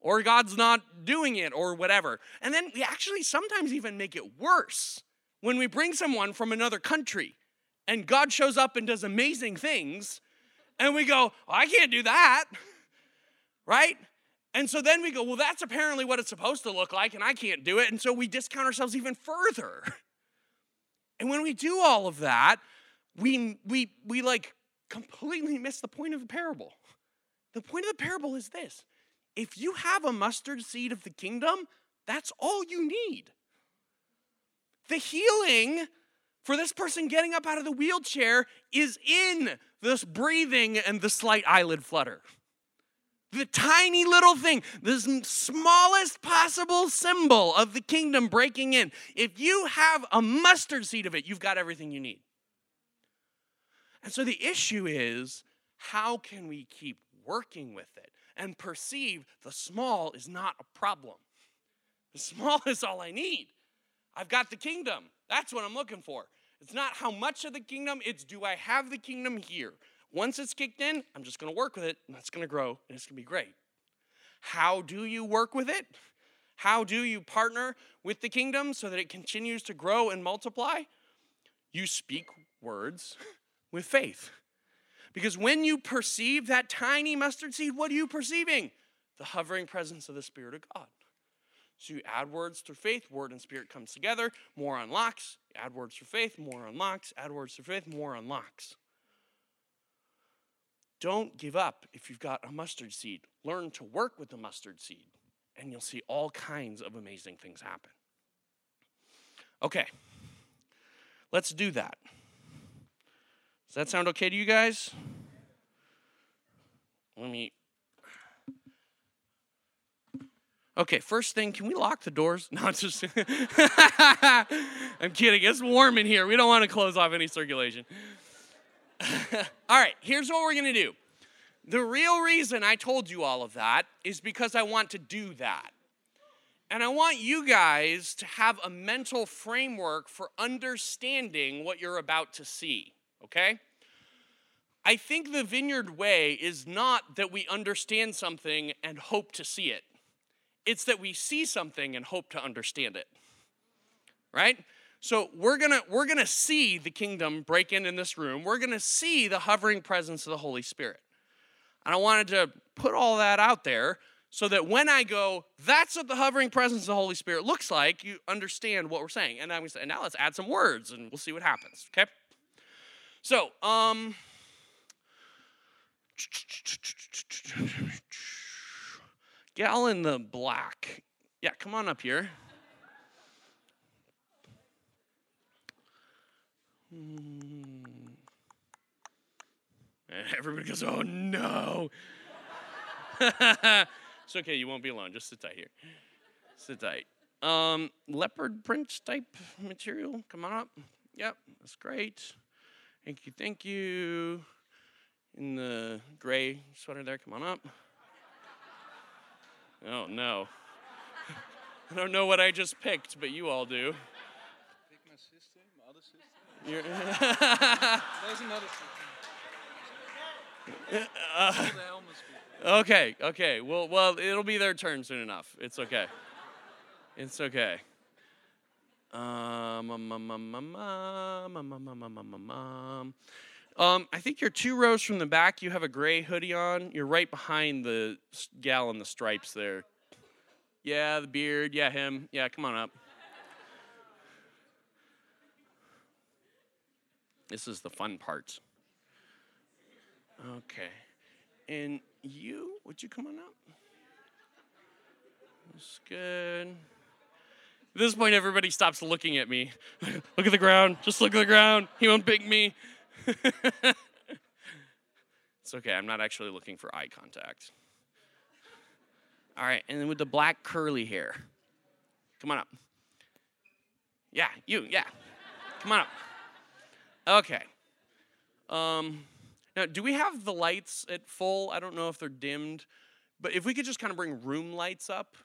Or God's not doing it, or whatever. And then we actually sometimes even make it worse when we bring someone from another country and God shows up and does amazing things, and we go, I can't do that, [laughs] right? And so then we go, well, that's apparently what it's supposed to look like, and I can't do it. And so we discount ourselves even further. [laughs] And when we do all of that, we, we, we like completely miss the point of the parable. The point of the parable is this if you have a mustard seed of the kingdom, that's all you need. The healing for this person getting up out of the wheelchair is in this breathing and the slight eyelid flutter. The tiny little thing, the smallest possible symbol of the kingdom breaking in. If you have a mustard seed of it, you've got everything you need. And so the issue is how can we keep working with it and perceive the small is not a problem? The small [laughs] is all I need. I've got the kingdom. That's what I'm looking for. It's not how much of the kingdom, it's do I have the kingdom here? Once it's kicked in, I'm just going to work with it, and that's going to grow, and it's going to be great. How do you work with it? How do you partner with the kingdom so that it continues to grow and multiply? You speak words with faith. Because when you perceive that tiny mustard seed, what are you perceiving? The hovering presence of the Spirit of God. So you add words through faith, word and spirit comes together, more unlocks. Add words through faith, more unlocks. Add words through faith, more unlocks. Don't give up if you've got a mustard seed. Learn to work with the mustard seed, and you'll see all kinds of amazing things happen. Okay, let's do that. Does that sound okay to you guys? Let me. Okay, first thing, can we lock the doors? [laughs] No, just. [laughs] I'm kidding. It's warm in here. We don't want to close off any circulation. [laughs] all right, here's what we're going to do. The real reason I told you all of that is because I want to do that. And I want you guys to have a mental framework for understanding what you're about to see, okay? I think the vineyard way is not that we understand something and hope to see it, it's that we see something and hope to understand it, right? So we're gonna we're gonna see the kingdom break in in this room. We're gonna see the hovering presence of the Holy Spirit, and I wanted to put all that out there so that when I go, that's what the hovering presence of the Holy Spirit looks like. You understand what we're saying, and I'm gonna say, and now let's add some words, and we'll see what happens. Okay. So, um. Gal in the black. Yeah, come on up here. Hmm. Everybody goes, oh no. [laughs] it's okay, you won't be alone. Just sit tight here. Sit tight. Um, leopard print type material. Come on up. Yep, that's great. Thank you, thank you. In the gray sweater there, come on up. Oh no. [laughs] I don't know what I just picked, but you all do. Pick my sister, my other sister. You're [laughs] There's another uh, [laughs] okay, okay. Well, well, it'll be their turn soon enough. It's okay. It's okay. Um, um, um, um, um, um, um, um, um, um, um, I think you're two rows from the back. You have a gray hoodie on. You're right behind the gal in the stripes there. Yeah, the beard. Yeah, him. Yeah, come on up. This is the fun part. Okay. And you, would you come on up? That's good. At this point, everybody stops looking at me. [laughs] look at the ground. Just look at the ground. He won't pick me. [laughs] it's okay. I'm not actually looking for eye contact. All right. And then with the black curly hair. Come on up. Yeah, you. Yeah. Come on up. Okay. Um, now, do we have the lights at full? I don't know if they're dimmed, but if we could just kind of bring room lights up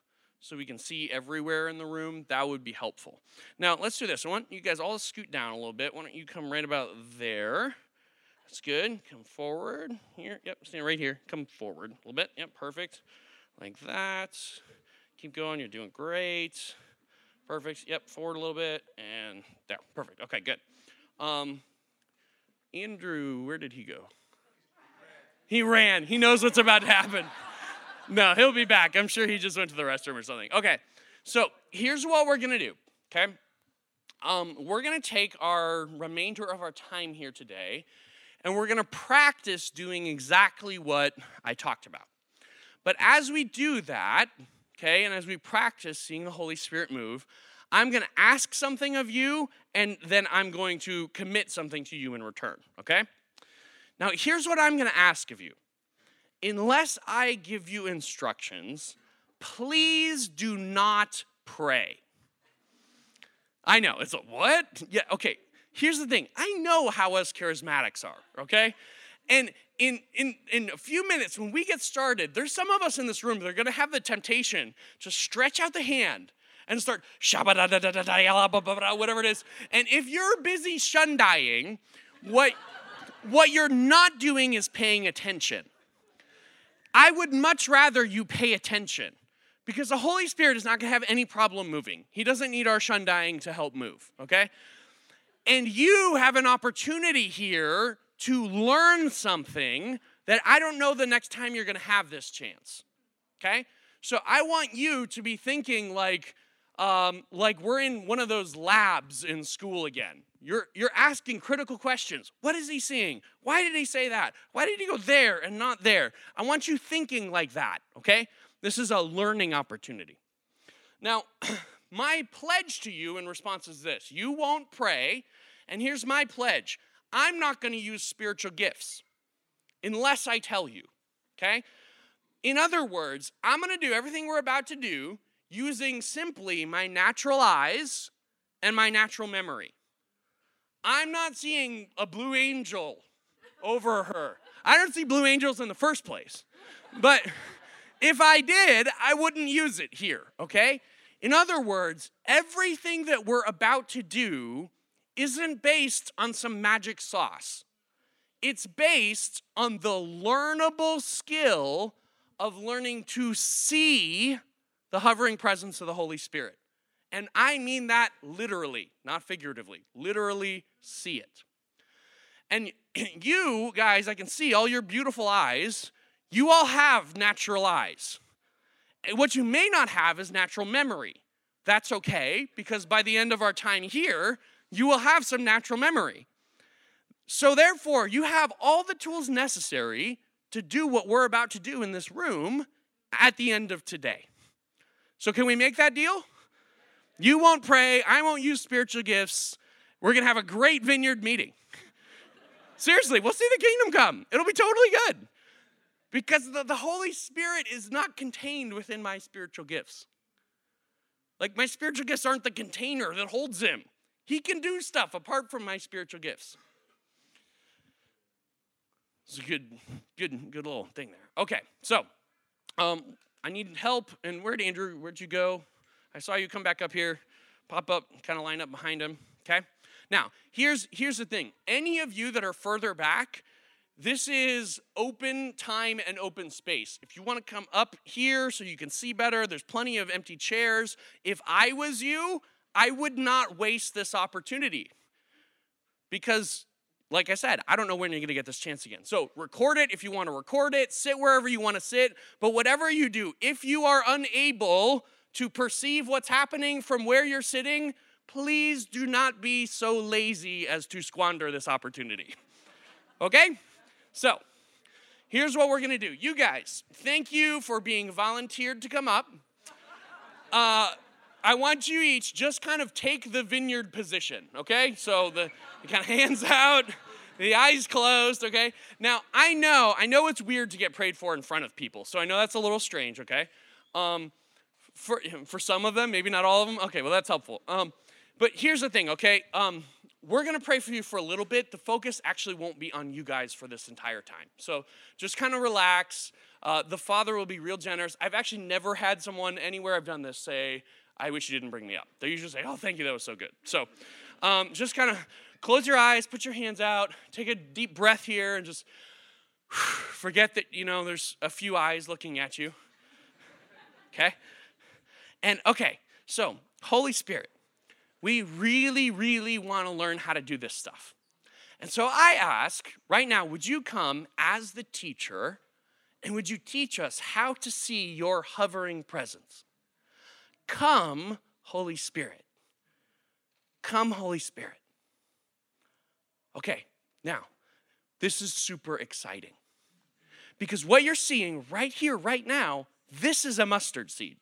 so we can see everywhere in the room, that would be helpful. Now, let's do this. I want you guys all to scoot down a little bit. Why don't you come right about there? That's good. Come forward. Here. Yep, stand right here. Come forward a little bit. Yep, perfect. Like that. Keep going. You're doing great. Perfect. Yep, forward a little bit. And there. Perfect. Okay, good. Um, Andrew, where did he go? He ran. He knows what's about to happen. No, he'll be back. I'm sure he just went to the restroom or something. Okay, so here's what we're gonna do. Okay, um, we're gonna take our remainder of our time here today, and we're gonna practice doing exactly what I talked about. But as we do that, okay, and as we practice seeing the Holy Spirit move, I'm going to ask something of you, and then I'm going to commit something to you in return, okay? Now, here's what I'm going to ask of you. Unless I give you instructions, please do not pray. I know, it's a what? Yeah, okay. Here's the thing I know how us charismatics are, okay? And in, in, in a few minutes, when we get started, there's some of us in this room that are gonna have the temptation to stretch out the hand and start whatever it is. And if you're busy shundying, what, what you're not doing is paying attention. I would much rather you pay attention because the Holy Spirit is not going to have any problem moving. He doesn't need our shundying to help move, okay? And you have an opportunity here to learn something that I don't know the next time you're going to have this chance, okay? So I want you to be thinking like, um, like we're in one of those labs in school again. You're, you're asking critical questions. What is he seeing? Why did he say that? Why did he go there and not there? I want you thinking like that, okay? This is a learning opportunity. Now, [clears throat] my pledge to you in response is this you won't pray, and here's my pledge I'm not going to use spiritual gifts unless I tell you, okay? In other words, I'm going to do everything we're about to do using simply my natural eyes and my natural memory. I'm not seeing a blue angel over her. I don't see blue angels in the first place. But if I did, I wouldn't use it here, okay? In other words, everything that we're about to do isn't based on some magic sauce. It's based on the learnable skill of learning to see the hovering presence of the Holy Spirit. And I mean that literally, not figuratively. Literally see it. And [clears throat] you guys, I can see all your beautiful eyes. You all have natural eyes. What you may not have is natural memory. That's okay, because by the end of our time here, you will have some natural memory. So, therefore, you have all the tools necessary to do what we're about to do in this room at the end of today. So, can we make that deal? You won't pray. I won't use spiritual gifts. We're going to have a great vineyard meeting. Seriously, we'll see the kingdom come. It'll be totally good. Because the, the Holy Spirit is not contained within my spiritual gifts. Like, my spiritual gifts aren't the container that holds him. He can do stuff apart from my spiritual gifts. It's a good, good, good little thing there. Okay, so um, I need help. And where'd Andrew, where'd you go? I saw you come back up here, pop up, kind of line up behind him. Okay? Now, here's here's the thing. Any of you that are further back, this is open time and open space. If you want to come up here so you can see better, there's plenty of empty chairs. If I was you, I would not waste this opportunity. Because like I said, I don't know when you're going to get this chance again. So record it if you want to record it, sit wherever you want to sit. But whatever you do, if you are unable to perceive what's happening from where you're sitting, please do not be so lazy as to squander this opportunity. [laughs] Okay? So, here's what we're gonna do. You guys, thank you for being volunteered to come up. [laughs] Uh, I want you each just kind of take the vineyard position, okay? So the, the kind of hands [laughs] out, the eyes closed, okay? Now, I know, I know it's weird to get prayed for in front of people, so I know that's a little strange, okay? Um, for, for some of them, maybe not all of them, okay, well, that's helpful. Um, but here's the thing, okay? Um, we're gonna pray for you for a little bit. The focus actually won't be on you guys for this entire time. So just kind of relax. Uh, the Father will be real generous. I've actually never had someone anywhere I've done this say, I wish you didn't bring me up. They usually say, Oh, thank you, that was so good. So um, just kind of close your eyes, put your hands out, take a deep breath here, and just [sighs] forget that, you know, there's a few eyes looking at you. Okay? And okay, so Holy Spirit, we really, really want to learn how to do this stuff. And so I ask right now, would you come as the teacher and would you teach us how to see your hovering presence? Come, Holy Spirit. Come, Holy Spirit. Okay, now, this is super exciting because what you're seeing right here, right now, this is a mustard seed.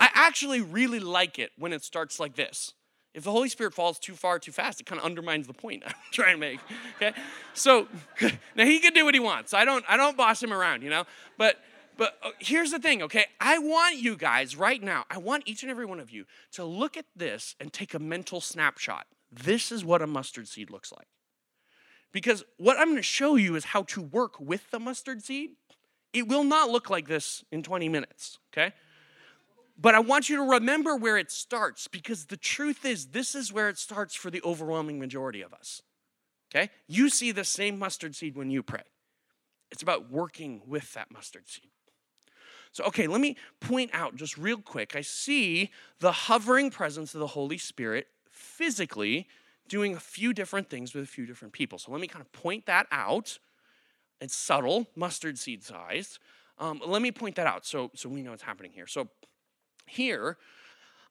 I actually really like it when it starts like this. If the Holy Spirit falls too far too fast, it kind of undermines the point [laughs] I'm trying to make. Okay? So [laughs] now he can do what he wants. I don't I don't boss him around, you know? But but uh, here's the thing, okay? I want you guys right now, I want each and every one of you to look at this and take a mental snapshot. This is what a mustard seed looks like. Because what I'm going to show you is how to work with the mustard seed. It will not look like this in 20 minutes, okay? But I want you to remember where it starts because the truth is, this is where it starts for the overwhelming majority of us. Okay? You see the same mustard seed when you pray. It's about working with that mustard seed. So, okay, let me point out just real quick. I see the hovering presence of the Holy Spirit physically doing a few different things with a few different people. So, let me kind of point that out. It's subtle, mustard seed sized. Um, let me point that out so, so we know what's happening here. So, here,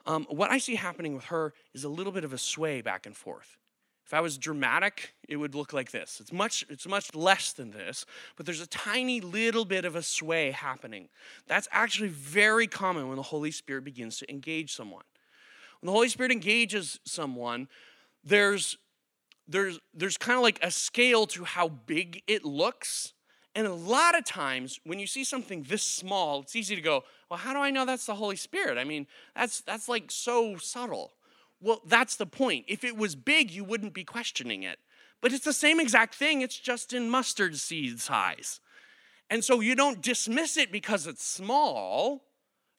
um, what I see happening with her is a little bit of a sway back and forth. If I was dramatic, it would look like this. It's much, it's much less than this, but there's a tiny little bit of a sway happening. That's actually very common when the Holy Spirit begins to engage someone. When the Holy Spirit engages someone, there's there's there's kind of like a scale to how big it looks. And a lot of times when you see something this small, it's easy to go, well, how do I know that's the Holy Spirit? I mean, that's that's like so subtle. Well, that's the point. If it was big, you wouldn't be questioning it. But it's the same exact thing, it's just in mustard seed size. And so you don't dismiss it because it's small.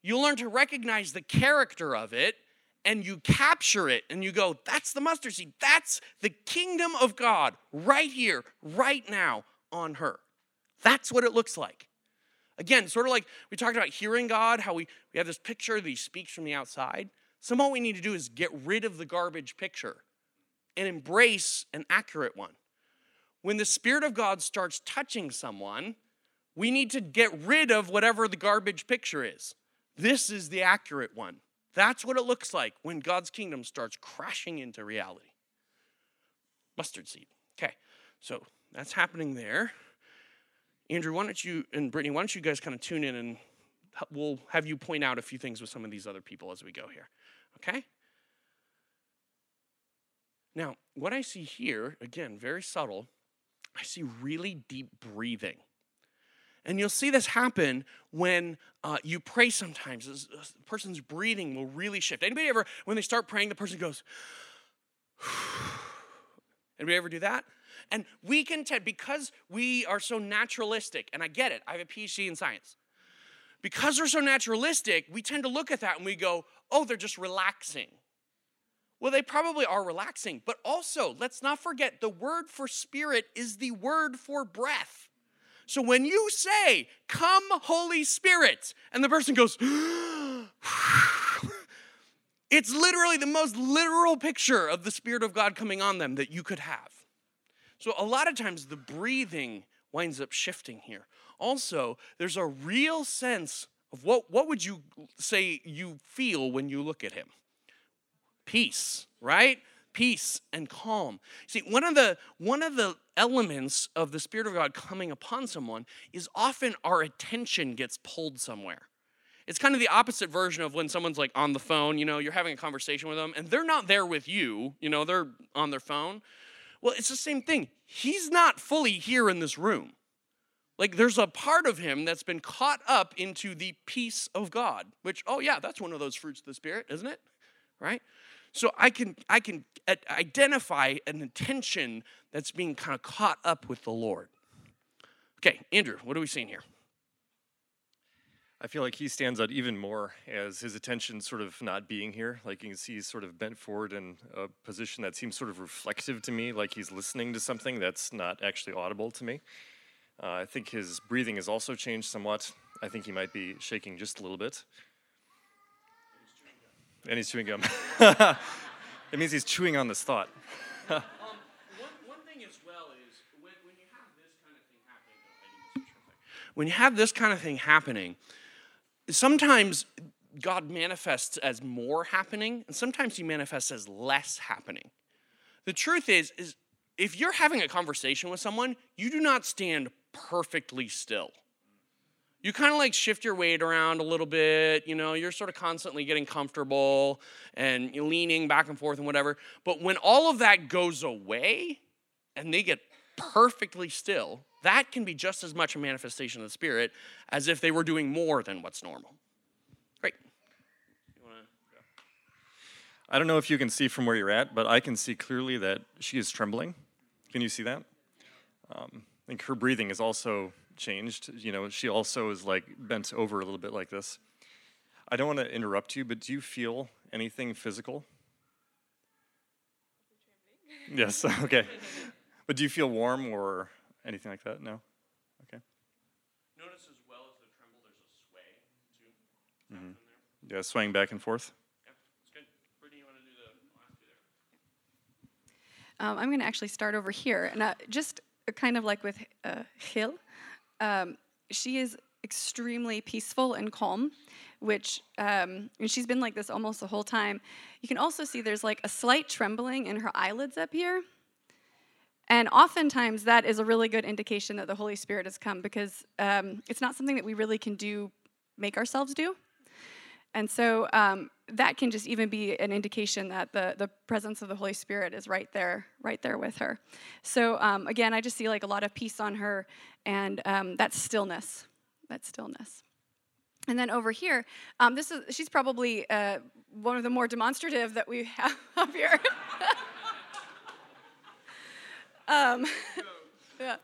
You learn to recognize the character of it and you capture it and you go, that's the mustard seed. That's the kingdom of God right here, right now on her. That's what it looks like. Again, sort of like we talked about hearing God, how we, we have this picture that He speaks from the outside. Some what we need to do is get rid of the garbage picture and embrace an accurate one. When the Spirit of God starts touching someone, we need to get rid of whatever the garbage picture is. This is the accurate one. That's what it looks like when God's kingdom starts crashing into reality. Mustard seed. Okay, so that's happening there. Andrew, why don't you, and Brittany, why don't you guys kind of tune in and we'll have you point out a few things with some of these other people as we go here. Okay? Now, what I see here, again, very subtle, I see really deep breathing. And you'll see this happen when uh, you pray sometimes. The person's breathing will really shift. Anybody ever, when they start praying, the person goes, [sighs] Anybody ever do that? And we can tell, because we are so naturalistic, and I get it, I have a PhD in science. Because we're so naturalistic, we tend to look at that and we go, oh, they're just relaxing. Well, they probably are relaxing, but also, let's not forget the word for spirit is the word for breath. So when you say, Come, Holy Spirit, and the person goes, [gasps] it's literally the most literal picture of the Spirit of God coming on them that you could have. So a lot of times the breathing winds up shifting here. Also, there's a real sense of what, what would you say you feel when you look at him? peace, right? Peace and calm. See, one of the one of the elements of the Spirit of God coming upon someone is often our attention gets pulled somewhere. It's kind of the opposite version of when someone's like on the phone, you know, you're having a conversation with them and they're not there with you, you know, they're on their phone. Well, it's the same thing. He's not fully here in this room. Like there's a part of him that's been caught up into the peace of God, which, oh yeah, that's one of those fruits of the Spirit, isn't it? Right? So I can I can identify an intention that's being kind of caught up with the Lord. Okay, Andrew, what are we seeing here? I feel like he stands out even more as his attention sort of not being here. Like you can see he's sort of bent forward in a position that seems sort of reflective to me, like he's listening to something that's not actually audible to me. Uh, I think his breathing has also changed somewhat. I think he might be shaking just a little bit. And he's chewing gum. [laughs] it means he's chewing on this thought. [laughs] um, when, when you have this kind of thing happening, sometimes God manifests as more happening, and sometimes he manifests as less happening. The truth is, is if you're having a conversation with someone, you do not stand perfectly still. You kind of like shift your weight around a little bit, you know, you're sort of constantly getting comfortable and leaning back and forth and whatever. But when all of that goes away and they get perfectly still, that can be just as much a manifestation of the Spirit as if they were doing more than what's normal. Great. I don't know if you can see from where you're at, but I can see clearly that she is trembling. Can you see that? Um, I think her breathing is also changed. You know, she also is like bent over a little bit like this. I don't want to interrupt you, but do you feel anything physical? yes, [laughs] okay. But do you feel warm or anything like that? No? Okay. Notice as well as the tremble, there's a sway too. Mm-hmm. Yeah, swaying back and forth. Yeah, it's good. Brittany, you want to do the last? Um, I'm going to actually start over here. And uh, just kind of like with uh, Hill, um, she is extremely peaceful and calm, which, um, and she's been like this almost the whole time. You can also see there's like a slight trembling in her eyelids up here. And oftentimes, that is a really good indication that the Holy Spirit has come because um, it's not something that we really can do, make ourselves do. And so um, that can just even be an indication that the, the presence of the Holy Spirit is right there, right there with her. So um, again, I just see like a lot of peace on her and um, that stillness, that stillness. And then over here, um, this is she's probably uh, one of the more demonstrative that we [laughs] have up here. [laughs] Um, [laughs] yeah.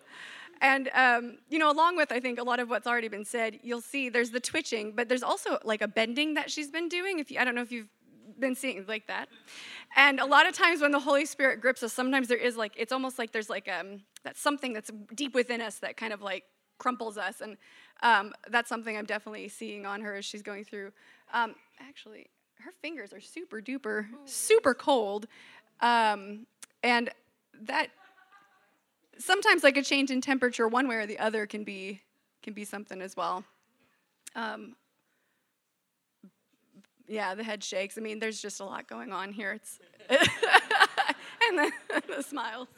And, um, you know, along with, I think, a lot of what's already been said, you'll see there's the twitching, but there's also like a bending that she's been doing. If you, I don't know if you've been seeing like that. And a lot of times when the Holy Spirit grips us, sometimes there is like, it's almost like there's like um, that's something that's deep within us that kind of like crumples us. And um, that's something I'm definitely seeing on her as she's going through. Um, actually, her fingers are super duper, super cold. Um, and that sometimes like a change in temperature one way or the other can be can be something as well. Um, yeah the head shakes. I mean there's just a lot going on here. It's [laughs] and the, [laughs] the smiles.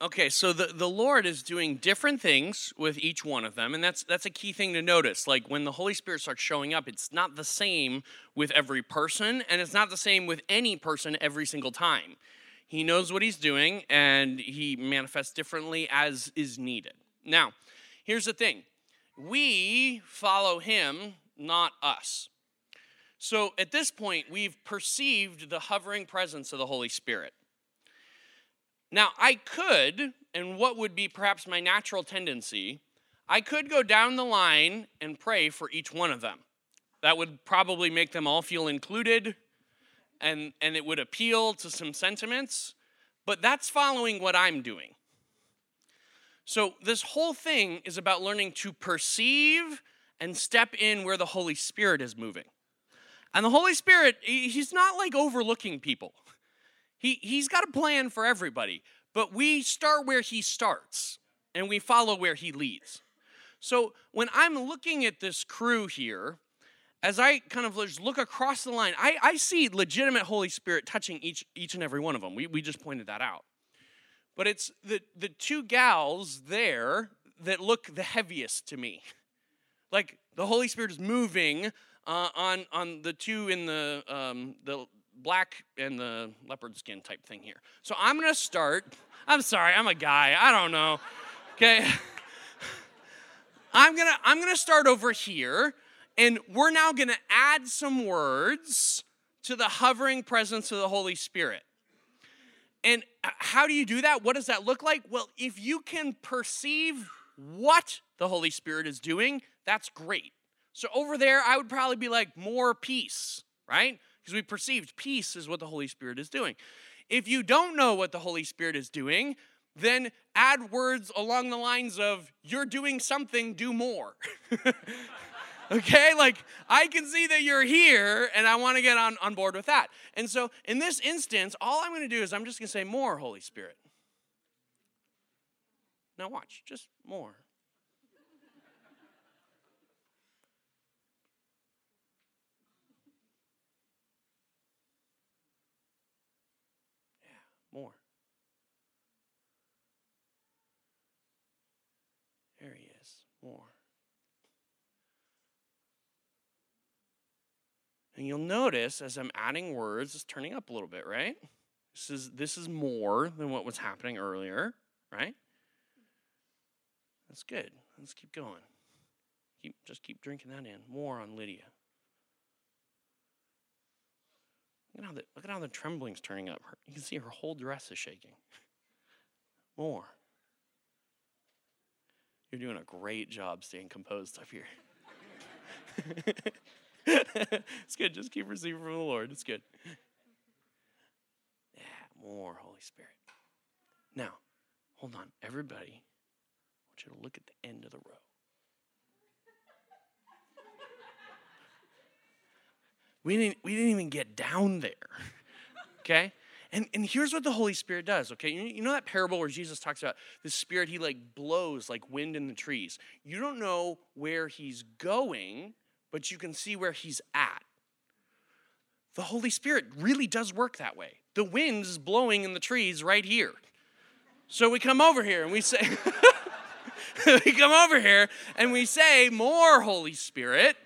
Okay so the, the lord is doing different things with each one of them and that's that's a key thing to notice. Like when the holy spirit starts showing up it's not the same with every person and it's not the same with any person every single time he knows what he's doing and he manifests differently as is needed. Now, here's the thing we follow him, not us. So at this point, we've perceived the hovering presence of the Holy Spirit. Now, I could, and what would be perhaps my natural tendency, I could go down the line and pray for each one of them. That would probably make them all feel included, and, and it would appeal to some sentiments, but that's following what I'm doing. So, this whole thing is about learning to perceive and step in where the Holy Spirit is moving. And the Holy Spirit, he's not like overlooking people. He, he's got a plan for everybody, but we start where he starts and we follow where he leads. So when I'm looking at this crew here, as I kind of look across the line, I, I see legitimate Holy Spirit touching each, each and every one of them. We, we just pointed that out. But it's the, the two gals there that look the heaviest to me. Like the Holy Spirit is moving uh, on, on the two in the, um, the black and the leopard skin type thing here. So I'm going to start. I'm sorry, I'm a guy. I don't know. [laughs] Okay. [laughs] I'm going to I'm going to start over here and we're now going to add some words to the hovering presence of the Holy Spirit. And how do you do that? What does that look like? Well, if you can perceive what the Holy Spirit is doing, that's great. So over there, I would probably be like, more peace, right? Because we perceived peace is what the Holy Spirit is doing. If you don't know what the Holy Spirit is doing, then add words along the lines of, you're doing something, do more. [laughs] okay? Like, I can see that you're here and I want to get on, on board with that. And so, in this instance, all I'm going to do is I'm just going to say, More, Holy Spirit. Now, watch, just more. Yeah, more. There he is, more. And you'll notice as I'm adding words, it's turning up a little bit, right? This is this is more than what was happening earlier, right? That's good. Let's keep going. Keep just keep drinking that in. More on Lydia. Look at how the look at how the trembling's turning up. You can see her whole dress is shaking. [laughs] More. You're doing a great job staying composed up here. [laughs] [laughs] it's good. Just keep receiving from the Lord. It's good. Yeah, more Holy Spirit. Now, hold on. Everybody, I want you to look at the end of the row. We didn't, we didn't even get down there. [laughs] Okay? And, and here's what the Holy Spirit does, okay? You, you know that parable where Jesus talks about the Spirit, he like blows like wind in the trees. You don't know where he's going but you can see where he's at. The Holy Spirit really does work that way. The wind is blowing in the trees right here. So we come over here and we say, [laughs] we come over here and we say, More Holy Spirit.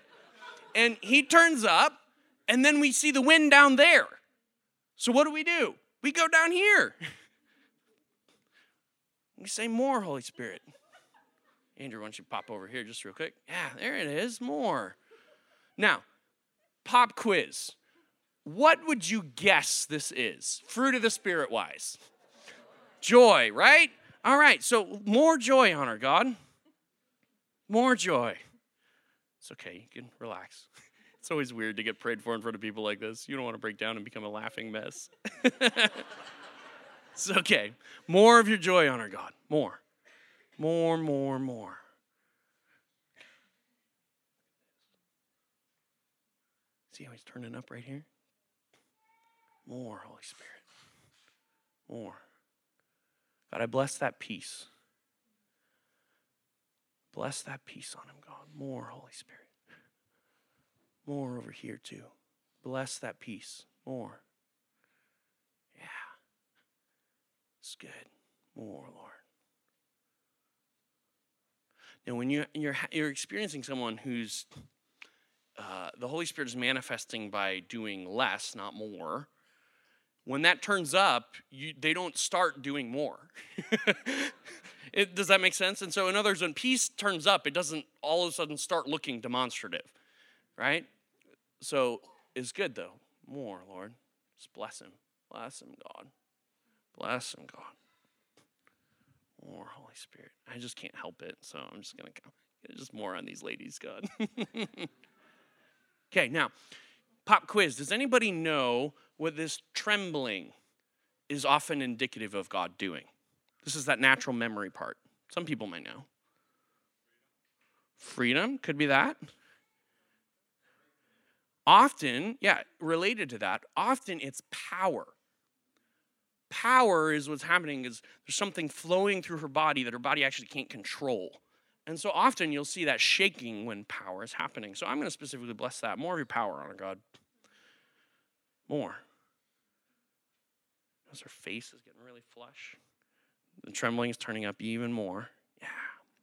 And he turns up, and then we see the wind down there. So what do we do? We go down here. [laughs] We say, More Holy Spirit. Andrew, why don't you pop over here just real quick? Yeah, there it is. More. Now, pop quiz. What would you guess this is? Fruit of the Spirit wise. Joy, right? All right, so more joy on our God. More joy. It's okay, you can relax. [laughs] It's always weird to get prayed for in front of people like this. You don't want to break down and become a laughing mess. [laughs] it's okay. More of your joy on our God. More. More, more, more. See how he's turning up right here? More, Holy Spirit. More. God, I bless that peace. Bless that peace on him, God. More, Holy Spirit. More over here, too. Bless that peace. More. Yeah. It's good. More, Lord. Now, when you're, you're, you're experiencing someone who's uh, the Holy Spirit is manifesting by doing less, not more. When that turns up, you, they don't start doing more. [laughs] it, does that make sense? And so, in other words, when peace turns up, it doesn't all of a sudden start looking demonstrative, right? So, it's good though. More, Lord. Just bless him. Bless him, God. Bless him, God. More, Holy Spirit. I just can't help it, so I'm just to go. Just more on these ladies, God. [laughs] Okay, now, pop quiz. Does anybody know what this trembling is often indicative of God doing? This is that natural memory part. Some people might know. Freedom could be that. Often, yeah, related to that, often it's power. Power is what's happening is there's something flowing through her body that her body actually can't control. And so often you'll see that shaking when power is happening. So I'm going to specifically bless that. More of your power on it, God. More. As her face is getting really flush. The trembling is turning up even more. Yeah,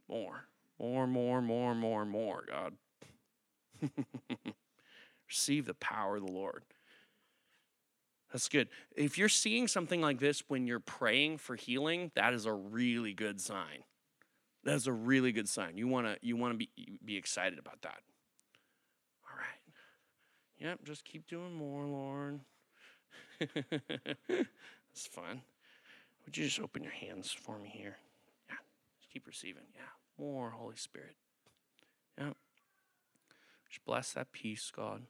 more. More, more, more, more, more, God. [laughs] Receive the power of the Lord. That's good. If you're seeing something like this when you're praying for healing, that is a really good sign. That is a really good sign. You want to you want to be be excited about that. All right. Yep, just keep doing more, Lord. [laughs] That's fun. Would you just open your hands for me here? Yeah. Just keep receiving. Yeah. More Holy Spirit. Yeah. Just bless that peace, God.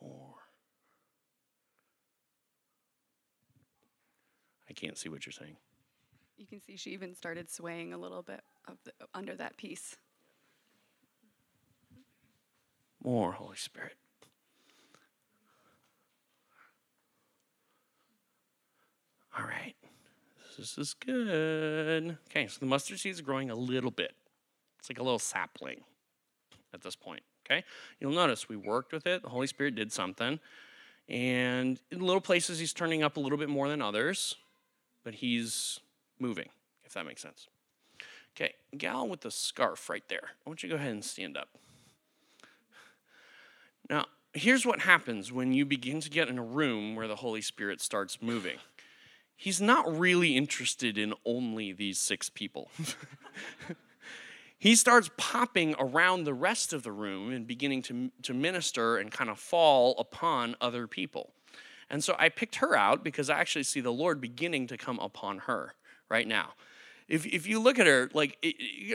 More. I can't see what you're saying. You can see she even started swaying a little bit the, under that peace. More Holy Spirit. All right. This is good. Okay, so the mustard seed is growing a little bit. It's like a little sapling at this point. Okay? You'll notice we worked with it. The Holy Spirit did something. And in little places, he's turning up a little bit more than others, but he's moving, if that makes sense. Okay, gal with the scarf right there. I want you to go ahead and stand up. Now, here's what happens when you begin to get in a room where the Holy Spirit starts moving. He's not really interested in only these six people. [laughs] he starts popping around the rest of the room and beginning to, to minister and kind of fall upon other people. And so I picked her out because I actually see the Lord beginning to come upon her right now. If, if you look at her, like,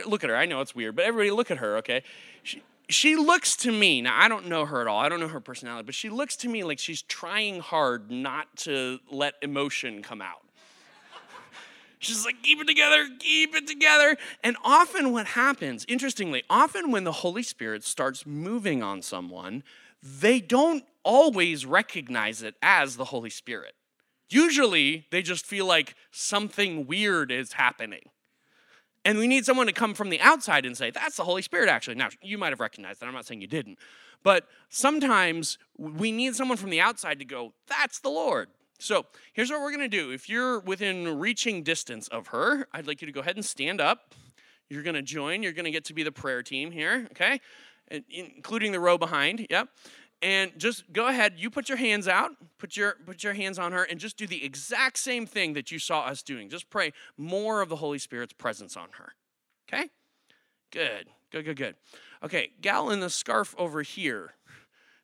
look at her, I know it's weird, but everybody look at her, okay? She, she looks to me, now I don't know her at all, I don't know her personality, but she looks to me like she's trying hard not to let emotion come out. [laughs] She's like, keep it together, keep it together. And often, what happens, interestingly, often when the Holy Spirit starts moving on someone, they don't always recognize it as the Holy Spirit. Usually, they just feel like something weird is happening. And we need someone to come from the outside and say, that's the Holy Spirit, actually. Now, you might have recognized that. I'm not saying you didn't. But sometimes we need someone from the outside to go, that's the Lord. So here's what we're going to do. If you're within reaching distance of her, I'd like you to go ahead and stand up. You're going to join. You're going to get to be the prayer team here, okay? including the row behind. Yep. And just go ahead. You put your hands out. Put your put your hands on her, and just do the exact same thing that you saw us doing. Just pray more of the Holy Spirit's presence on her. Okay. Good. Good. Good. Good. Okay. Gal in the scarf over here,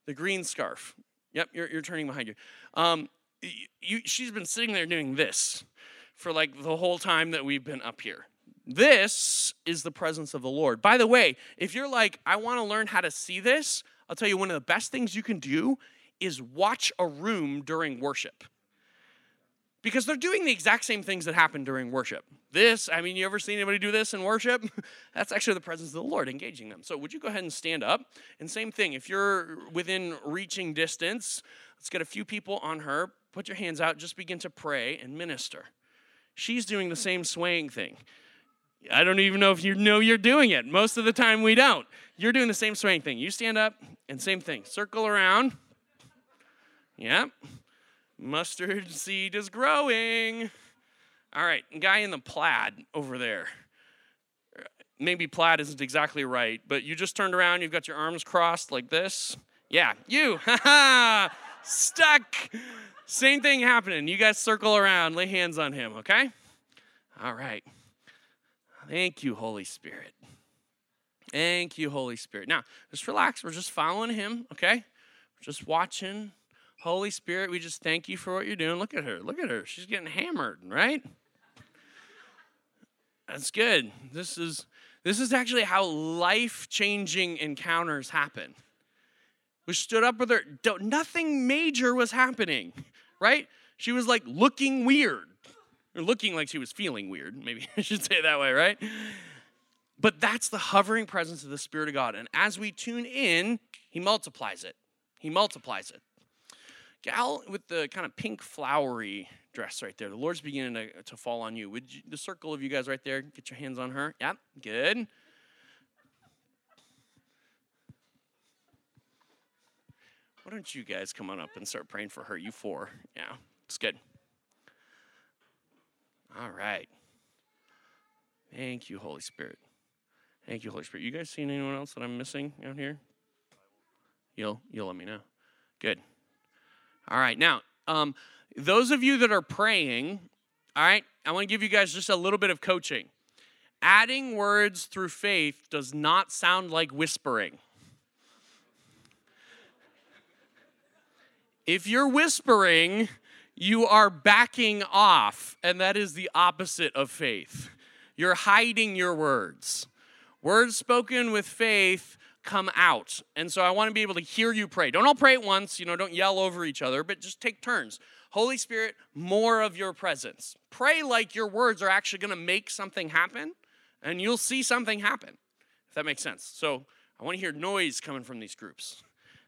the green scarf. Yep. You're you're turning behind you. Um, you, she's been sitting there doing this for like the whole time that we've been up here. This is the presence of the Lord. By the way, if you're like, I want to learn how to see this, I'll tell you one of the best things you can do is watch a room during worship. Because they're doing the exact same things that happen during worship. This, I mean, you ever seen anybody do this in worship? [laughs] That's actually the presence of the Lord engaging them. So, would you go ahead and stand up? And same thing, if you're within reaching distance, let's get a few people on her put your hands out, just begin to pray and minister. She's doing the same swaying thing. I don't even know if you know you're doing it. Most of the time, we don't. You're doing the same swaying thing. You stand up and same thing. Circle around. Yep. Mustard seed is growing. All right, guy in the plaid over there. Maybe plaid isn't exactly right, but you just turned around, you've got your arms crossed like this. Yeah, you. [laughs] Ha. Stuck. Same thing happening. You guys circle around, lay hands on him, okay? All right. Thank you, Holy Spirit. Thank you, Holy Spirit. Now, just relax. We're just following him, okay? We're just watching. Holy Spirit, we just thank you for what you're doing. Look at her. Look at her. She's getting hammered, right? That's good. This is this is actually how life-changing encounters happen. We stood up with her. Nothing major was happening right? She was like looking weird, or looking like she was feeling weird. Maybe [laughs] I should say it that way, right? But that's the hovering presence of the Spirit of God. And as we tune in, He multiplies it. He multiplies it. gal with the kind of pink flowery dress right there. The Lord's beginning to, to fall on you. Would you, the circle of you guys right there get your hands on her? Yeah, good. Why don't you guys come on up and start praying for her? You four. Yeah, it's good. All right. Thank you, Holy Spirit. Thank you, Holy Spirit. You guys seen anyone else that I'm missing out here? You'll you'll let me know. Good. All right. Now, um, those of you that are praying, all right, I want to give you guys just a little bit of coaching. Adding words through faith does not sound like whispering. If you're whispering, you are backing off, and that is the opposite of faith. You're hiding your words. Words spoken with faith come out. And so I want to be able to hear you pray. Don't all pray at once, you know, don't yell over each other, but just take turns. Holy Spirit, more of your presence. Pray like your words are actually going to make something happen, and you'll see something happen, if that makes sense. So I want to hear noise coming from these groups.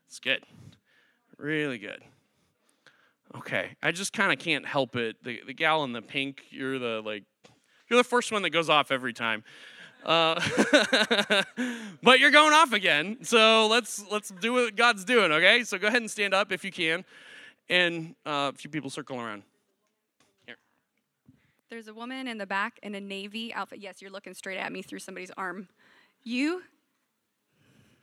It's good. Really good. Okay, I just kind of can't help it. The, the gal in the pink, you're the like, you're the first one that goes off every time. Uh, [laughs] but you're going off again, so let's let's do what God's doing. Okay, so go ahead and stand up if you can, and uh, a few people circle around. Here. There's a woman in the back in a navy outfit. Yes, you're looking straight at me through somebody's arm. You?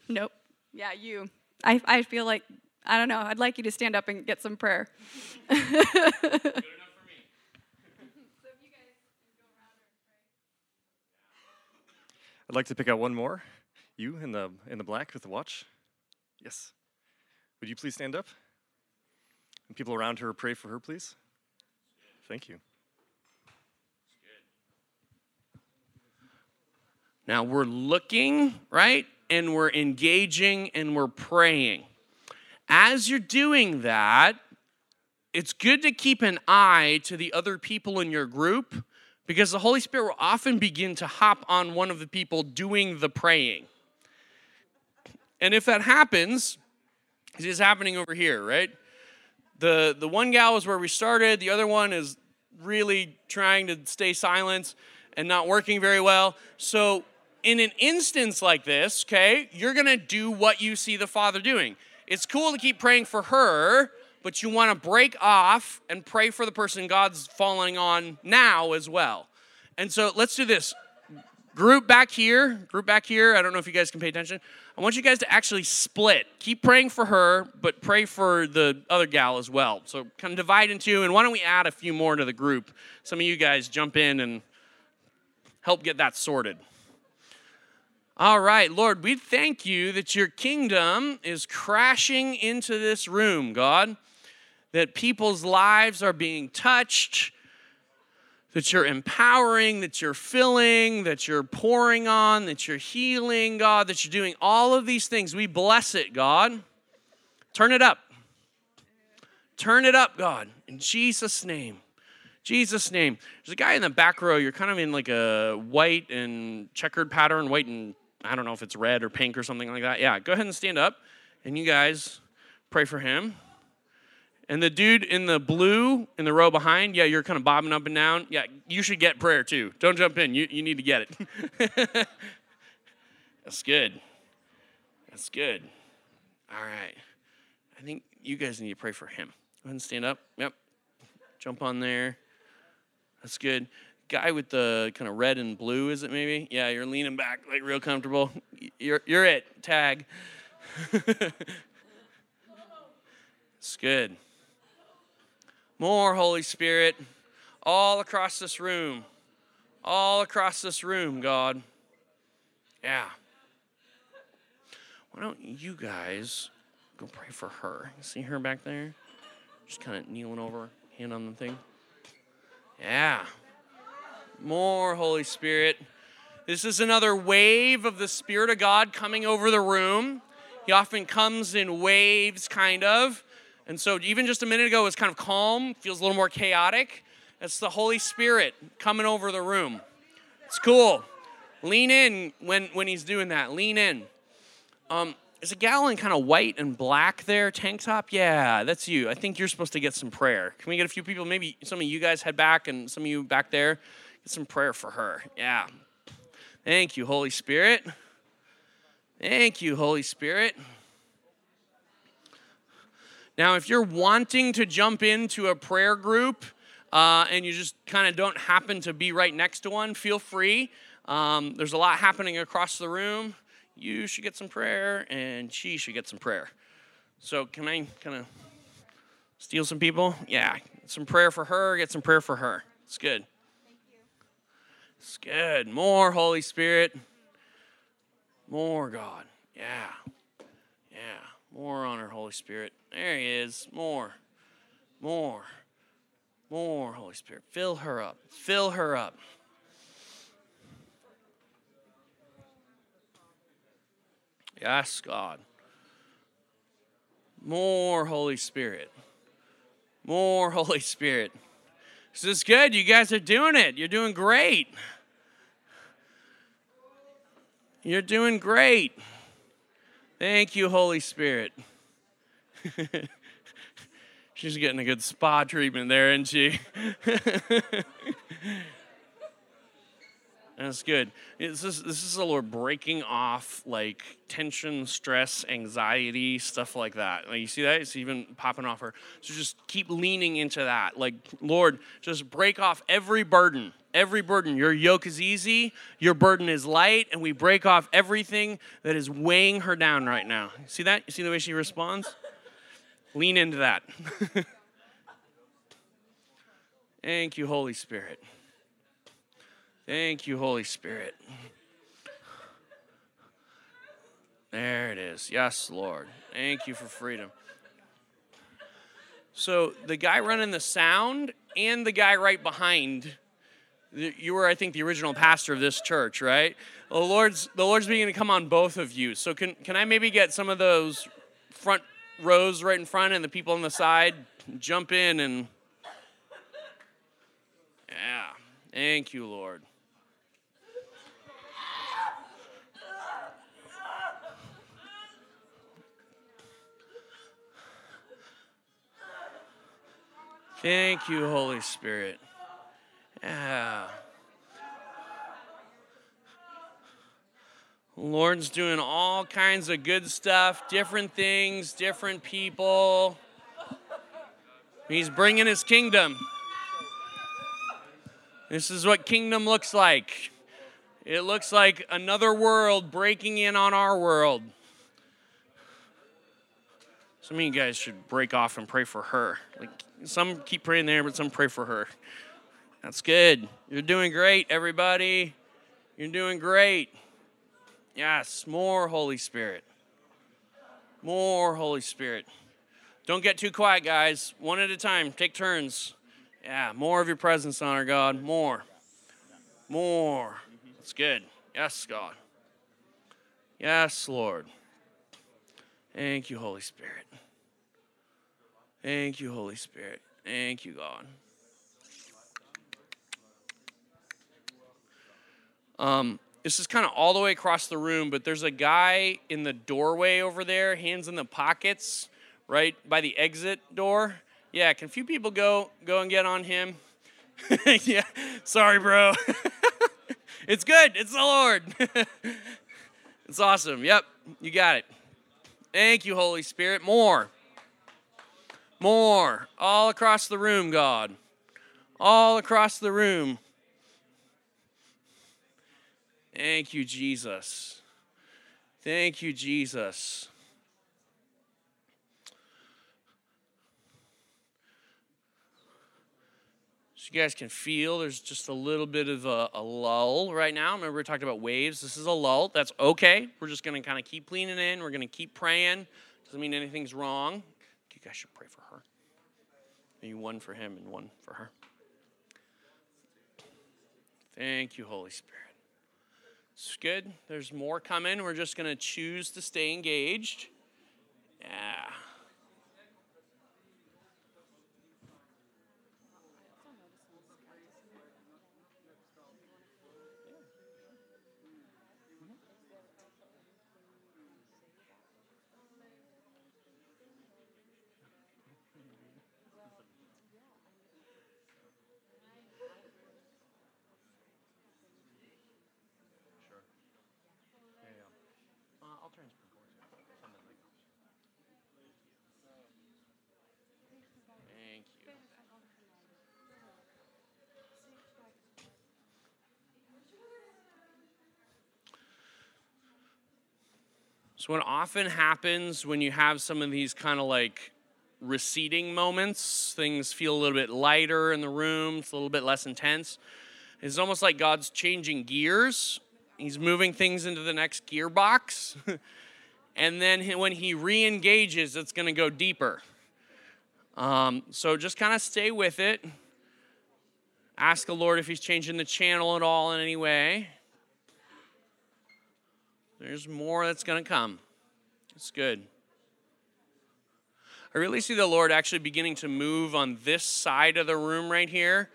Nope. Yeah, you. I, I feel like, I don't know, I'd like you to stand up and get some prayer. [laughs] I'd like to pick out one more. You in the in the black with the watch. Yes. Would you please stand up? And people around her pray for her, please. Thank you. Now we're looking, right? And we're engaging and we're praying. As you're doing that, it's good to keep an eye to the other people in your group because the Holy Spirit will often begin to hop on one of the people doing the praying. And if that happens, it is happening over here, right? The, the one gal is where we started, the other one is really trying to stay silent and not working very well. So, in an instance like this, okay, you're gonna do what you see the Father doing. It's cool to keep praying for her, but you want to break off and pray for the person God's falling on now as well. And so let's do this. Group back here, group back here. I don't know if you guys can pay attention. I want you guys to actually split. Keep praying for her, but pray for the other gal as well. So kind of divide in two, and why don't we add a few more to the group? Some of you guys jump in and help get that sorted. All right, Lord, we thank you that your kingdom is crashing into this room, God, that people's lives are being touched, that you're empowering, that you're filling, that you're pouring on, that you're healing, God, that you're doing all of these things. We bless it, God. Turn it up. Turn it up, God, in Jesus' name. Jesus' name. There's a guy in the back row. You're kind of in like a white and checkered pattern, white and I don't know if it's red or pink or something like that. Yeah, go ahead and stand up and you guys pray for him. And the dude in the blue in the row behind, yeah, you're kind of bobbing up and down. Yeah, you should get prayer too. Don't jump in. You, you need to get it. [laughs] That's good. That's good. All right. I think you guys need to pray for him. Go ahead and stand up. Yep. Jump on there. That's good guy with the kind of red and blue, is it maybe? Yeah, you're leaning back like real comfortable. You're, you're it. Tag. [laughs] it's good. More Holy Spirit all across this room. All across this room, God. Yeah. Why don't you guys go pray for her? See her back there? Just kind of kneeling over, hand on the thing. Yeah. More Holy Spirit. This is another wave of the Spirit of God coming over the room. He often comes in waves, kind of. And so, even just a minute ago, it was kind of calm, feels a little more chaotic. It's the Holy Spirit coming over the room. It's cool. Lean in when, when He's doing that. Lean in. Um, is a gal in kind of white and black there, tank top? Yeah, that's you. I think you're supposed to get some prayer. Can we get a few people? Maybe some of you guys head back and some of you back there, get some prayer for her. Yeah. Thank you, Holy Spirit. Thank you, Holy Spirit. Now, if you're wanting to jump into a prayer group uh, and you just kind of don't happen to be right next to one, feel free. Um, there's a lot happening across the room. You should get some prayer, and she should get some prayer. So, can I kind of steal some people? Yeah, some prayer for her, get some prayer for her. It's good. It's good. More Holy Spirit. More God. Yeah. Yeah. More honor, Holy Spirit. There he is. More. More. More Holy Spirit. Fill her up. Fill her up. Yes, God. More Holy Spirit. More Holy Spirit. This is good. You guys are doing it. You're doing great. You're doing great. Thank you, Holy Spirit. [laughs] She's getting a good spa treatment there, isn't she? [laughs] That's good. This is this is the Lord breaking off like tension, stress, anxiety, stuff like that. Like you see that? It's even popping off her. So just keep leaning into that. Like Lord, just break off every burden. Every burden. Your yoke is easy, your burden is light, and we break off everything that is weighing her down right now. See that? You see the way she responds? Lean into that. [laughs] Thank you, Holy Spirit. Thank you, Holy Spirit. There it is. Yes, Lord. Thank you for freedom. So the guy running the sound and the guy right behind, you were, I think, the original pastor of this church, right? The Lord's the Lord's beginning to come on both of you. So can can I maybe get some of those front rows right in front and the people on the side jump in and yeah. Thank you, Lord. Thank you, Holy Spirit. Yeah. Lord's doing all kinds of good stuff, different things, different people. He's bringing his kingdom. This is what kingdom looks like. It looks like another world breaking in on our world. Some of you guys should break off and pray for her. Like some keep praying there, but some pray for her. That's good. You're doing great, everybody. You're doing great. Yes, more Holy Spirit. More Holy Spirit. Don't get too quiet, guys. One at a time. Take turns. Yeah, more of your presence on our God. More. More. That's good. Yes, God. Yes, Lord. Thank you, Holy Spirit. Thank you, Holy Spirit. Thank you, God. Um, this is kind of all the way across the room, but there's a guy in the doorway over there, hands in the pockets, right by the exit door. Yeah, can a few people go go and get on him? [laughs] yeah, sorry, bro. [laughs] it's good. It's the Lord. [laughs] it's awesome. Yep, you got it. Thank you, Holy Spirit. More. More. All across the room, God. All across the room. Thank you, Jesus. Thank you, Jesus. So you guys can feel there's just a little bit of a, a, lull right now. Remember, we talked about waves. This is a lull. That's okay. We're just going to kind of keep leaning in. We're going to keep praying. Doesn't mean anything's wrong. You guys should pray for her. Maybe one for him and one for her. Thank you, Holy Spirit. It's good. There's more coming. We're just going to choose to stay engaged. Yeah. So, what often happens when you have some of these kind of like receding moments, things feel a little bit lighter in the room, it's a little bit less intense. It's almost like God's changing gears. He's moving things into the next gearbox. [laughs] and then when he re engages, it's going to go deeper. Um, so just kind of stay with it. Ask the Lord if He's changing the channel at all in any way. There's more that's going to come. It's good. I really see the Lord actually beginning to move on this side of the room right here.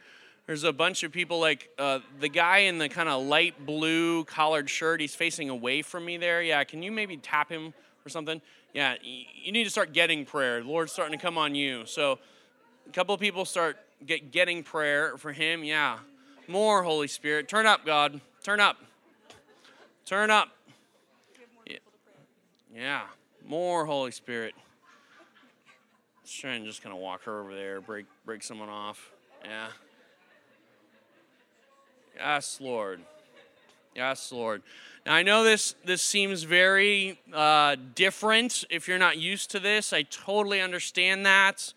There's a bunch of people like uh, the guy in the kind of light blue collared shirt. He's facing away from me there. Yeah, can you maybe tap him or something? Yeah, you need to start getting prayer. The Lord's starting to come on you. So a couple of people start get, getting prayer for him. Yeah, more Holy Spirit. Turn up, God. Turn up. Turn up. Yeah, more Holy Spirit. Let's try and just kind of walk her over there, break break someone off. Yeah. Yes, Lord. Yes, Lord. Now I know this this seems very uh, different if you're not used to this. I totally understand that.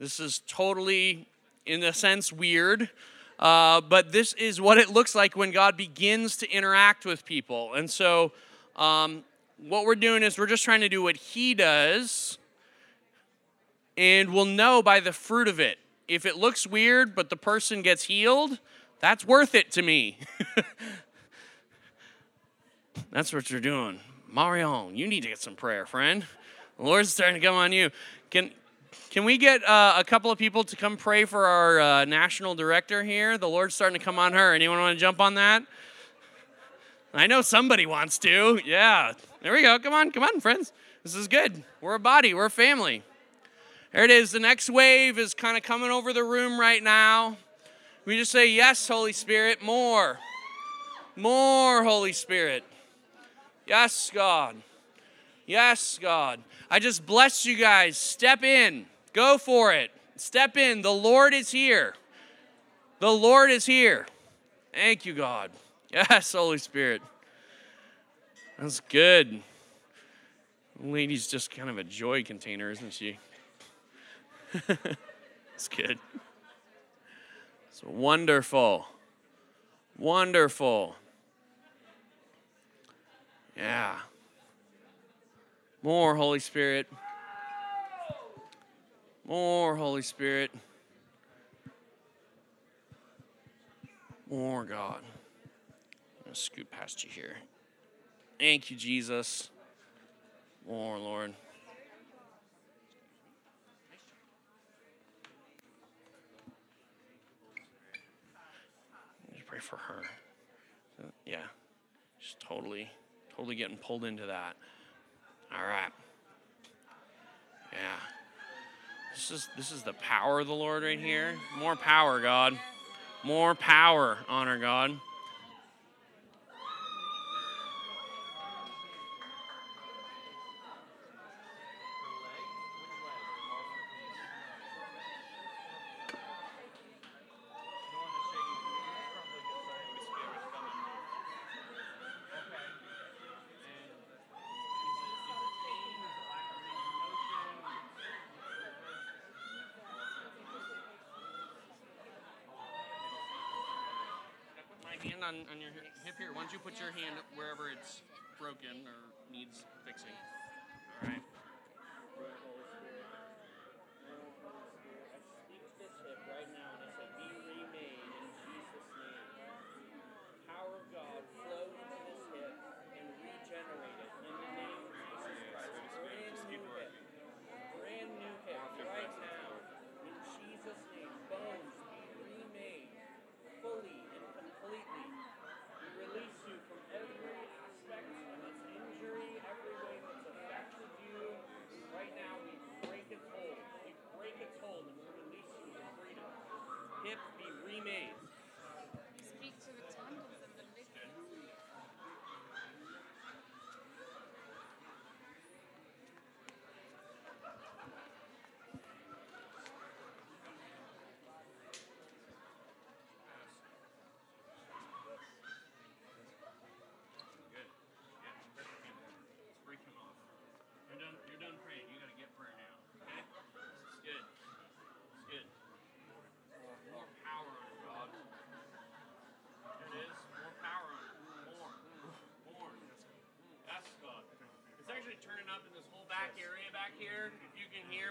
This is totally, in a sense, weird. Uh, but this is what it looks like when God begins to interact with people. And so, um, what we're doing is we're just trying to do what He does, and we'll know by the fruit of it. If it looks weird, but the person gets healed, that's worth it to me. [laughs] That's what you're doing. Marion, you need to get some prayer, friend. The Lord's starting to come on you. Can can we get uh, a couple of people to come pray for our uh, national director here? The Lord's starting to come on her. Anyone want to jump on that? I know somebody wants to. Yeah. There we go. Come on, come on, friends. This is good. We're a body, we're a family. There it is. The next wave is kind of coming over the room right now. We just say, Yes, Holy Spirit, more. More, Holy Spirit. Yes, God. Yes, God. I just bless you guys. Step in. Go for it. Step in. The Lord is here. The Lord is here. Thank you, God. Yes, Holy Spirit. That's good. Lady's just kind of a joy container, isn't she? [laughs] it's good. It's wonderful. Wonderful. Yeah. More Holy Spirit. More Holy Spirit. More God. To scoot past you here. Thank you, Jesus. More, Lord. Just pray for her. Uh, Yeah. Just totally, totally getting pulled into that. All right. Yeah. This is this is the power of the Lord right here. More power, God. More power, honor God. my hand on, on your don't you put your hand wherever it's broken or needs fixing? Me.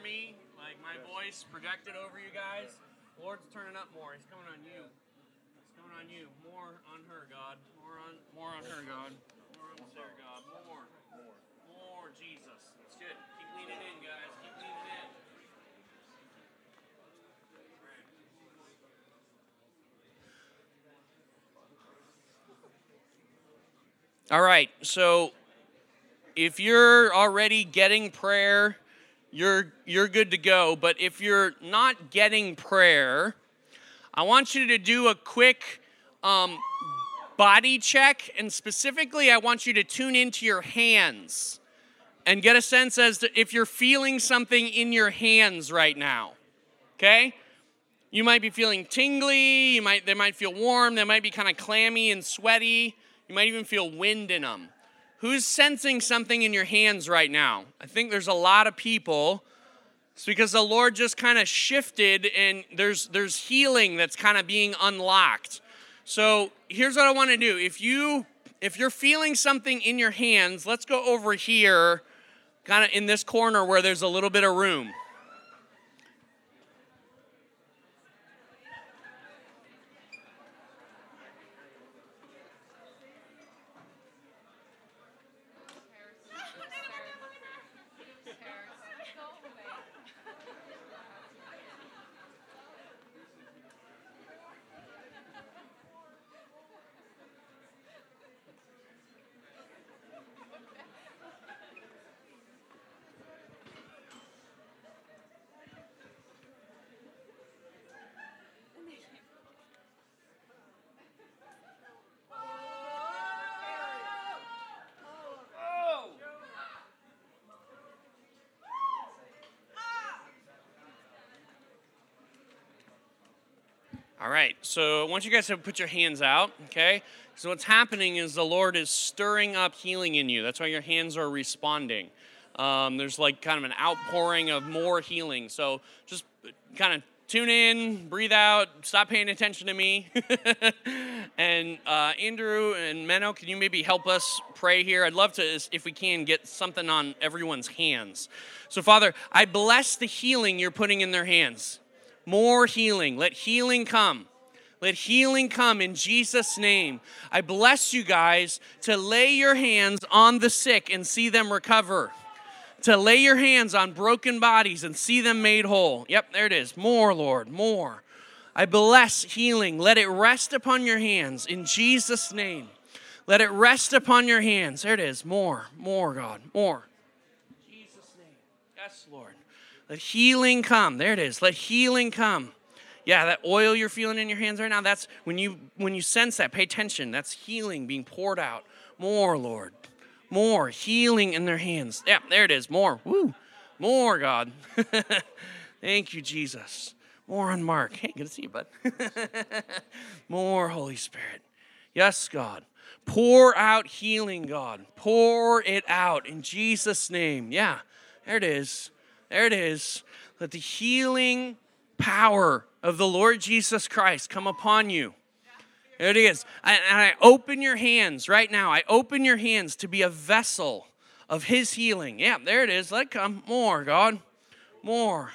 Hear me, like my voice projected over you guys, Lord's turning up more. He's coming on you. He's coming on you. More on her, God. More on more on her, God. More on Sarah, God. More. More. More Jesus. It's good. Keep leaning in, guys. Keep leaning in. All right, so if you're already getting prayer, you're you're good to go. But if you're not getting prayer, I want you to do a quick um, body check, and specifically, I want you to tune into your hands and get a sense as to if you're feeling something in your hands right now. Okay? You might be feeling tingly, you might they might feel warm, they might be kind of clammy and sweaty. You might even feel wind in them. Who's sensing something in your hands right now? I think there's a lot of people. It's because the Lord just kind of shifted and there's there's healing that's kind of being unlocked. So, here's what I want to do. If you if you're feeling something in your hands, let's go over here kind of in this corner where there's a little bit of room. All right, so I want you guys to put your hands out, okay? So what's happening is the Lord is stirring up healing in you. That's why your hands are responding. Um, there's like kind of an outpouring of more healing. So just kind of tune in, breathe out, stop paying attention to me. [laughs] and uh, Andrew and Menno, can you maybe help us pray here? I'd love to, if we can, get something on everyone's hands. So, Father, I bless the healing you're putting in their hands more healing. Let healing come. Let healing come in Jesus' name. I bless you guys to lay your hands on the sick and see them recover. To lay your hands on broken bodies and see them made whole. Yep, there it is. More, Lord, more. I bless healing. Let it rest upon your hands in Jesus' name. Let it rest upon your hands. There it is. More, more, God, more. Jesus' name. Yes, Lord. Let healing come. There it is. Let healing come. Yeah, that oil you're feeling in your hands right now, that's when you when you sense that, pay attention. That's healing being poured out. More, Lord. More healing in their hands. Yeah, there it is. More. Woo. More, God. [laughs] Thank you, Jesus. More on Mark. Hey, good to see you, bud. [laughs] More, Holy Spirit. Yes, God. Pour out healing, God. Pour it out in Jesus' name. Yeah, there it is. There it is. Let the healing power of the Lord Jesus Christ come upon you. There it is. And I open your hands right now. I open your hands to be a vessel of His healing. Yeah, there it is. Let it come. More, God. More.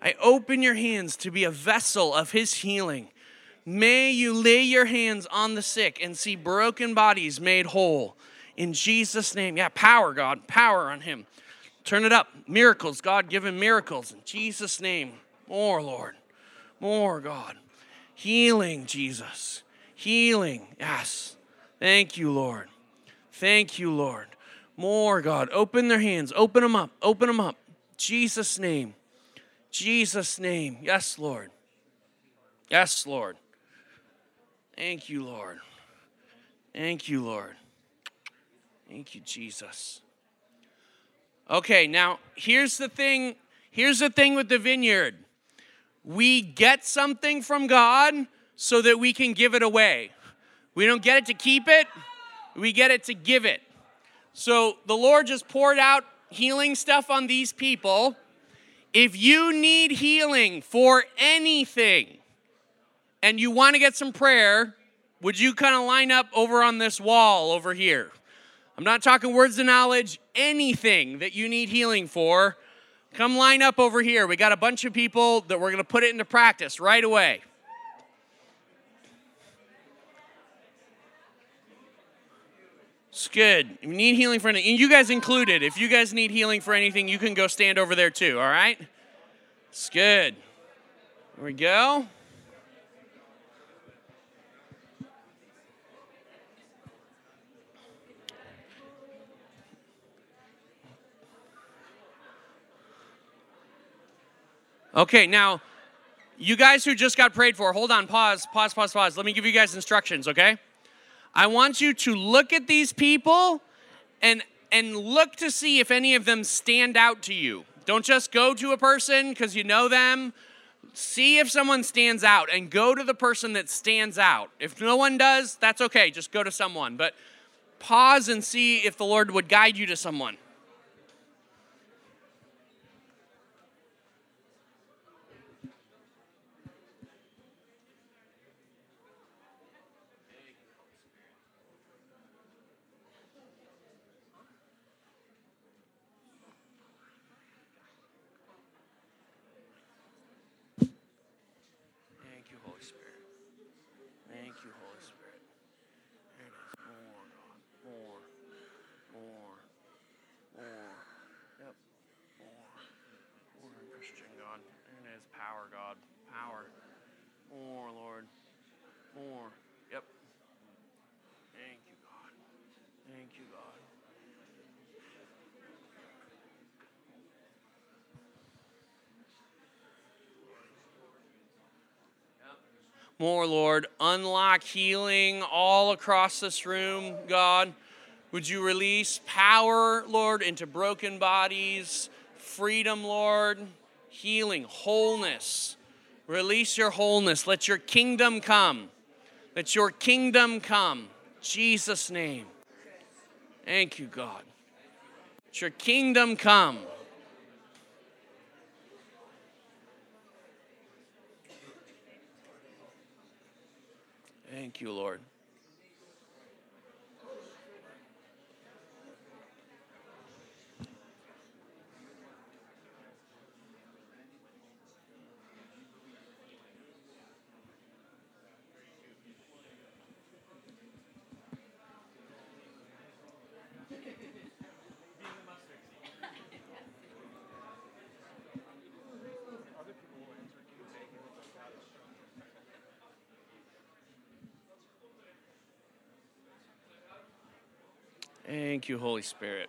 I open your hands to be a vessel of His healing. May you lay your hands on the sick and see broken bodies made whole. In Jesus' name. Yeah, power, God. Power on Him. Turn it up. Miracles. God, give him miracles. In Jesus' name. More, Lord. More, God. Healing, Jesus. Healing. Yes. Thank you, Lord. Thank you, Lord. More, God. Open their hands. Open them up. Open them up. Jesus' name. Jesus' name. Yes, Lord. Yes, Lord. Thank you, Lord. Thank you, Lord. Thank you, Jesus. Okay, now here's the thing. Here's the thing with the vineyard. We get something from God so that we can give it away. We don't get it to keep it, we get it to give it. So the Lord just poured out healing stuff on these people. If you need healing for anything and you want to get some prayer, would you kind of line up over on this wall over here? I'm not talking words of knowledge, anything that you need healing for, come line up over here. We got a bunch of people that we're going to put it into practice right away. It's good. You need healing for anything, you guys included. If you guys need healing for anything, you can go stand over there too, all right? It's good. Here we go. Okay, now, you guys who just got prayed for, hold on, pause, pause, pause, pause. Let me give you guys instructions, okay? I want you to look at these people and and look to see if any of them stand out to you. Don't just go to a person because you know them. See if someone stands out and go to the person that stands out. If no one does, that's okay. Just go to someone. But pause and see if the Lord would guide you to someone. Thank you, Holy Spirit. Thank you, Holy Spirit. There it is. More, God. More. More. More. Yep. More. More Christian, God. There it is. Power, God. Power. More, Lord. More. Yep. Thank you, God. Thank you, God. More, Lord. Unlock healing all across this room, God. Would you release power, Lord, into broken bodies, freedom, Lord, healing, wholeness. Release your wholeness. Let your kingdom come. Let your kingdom come. Jesus' name. Thank you, God. Let your kingdom come. Thank you, Lord. Thank you, Holy Spirit.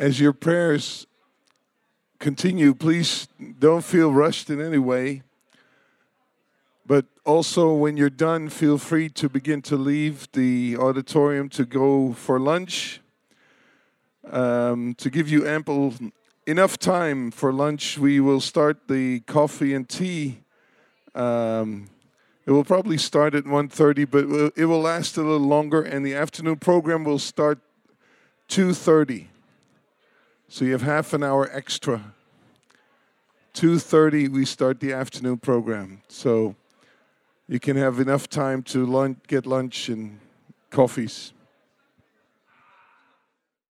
as your prayers continue, please don't feel rushed in any way. But also, when you're done, feel free to begin to leave the auditorium to go for lunch. Um, to give you ample enough time for lunch, we will start the coffee and tea. Um, it will probably start at 1.30, but it will last a little longer, and the afternoon program will start 2.30. So you have half an hour extra. 2.30, we start the afternoon program. So you can have enough time to lunch, get lunch and coffees.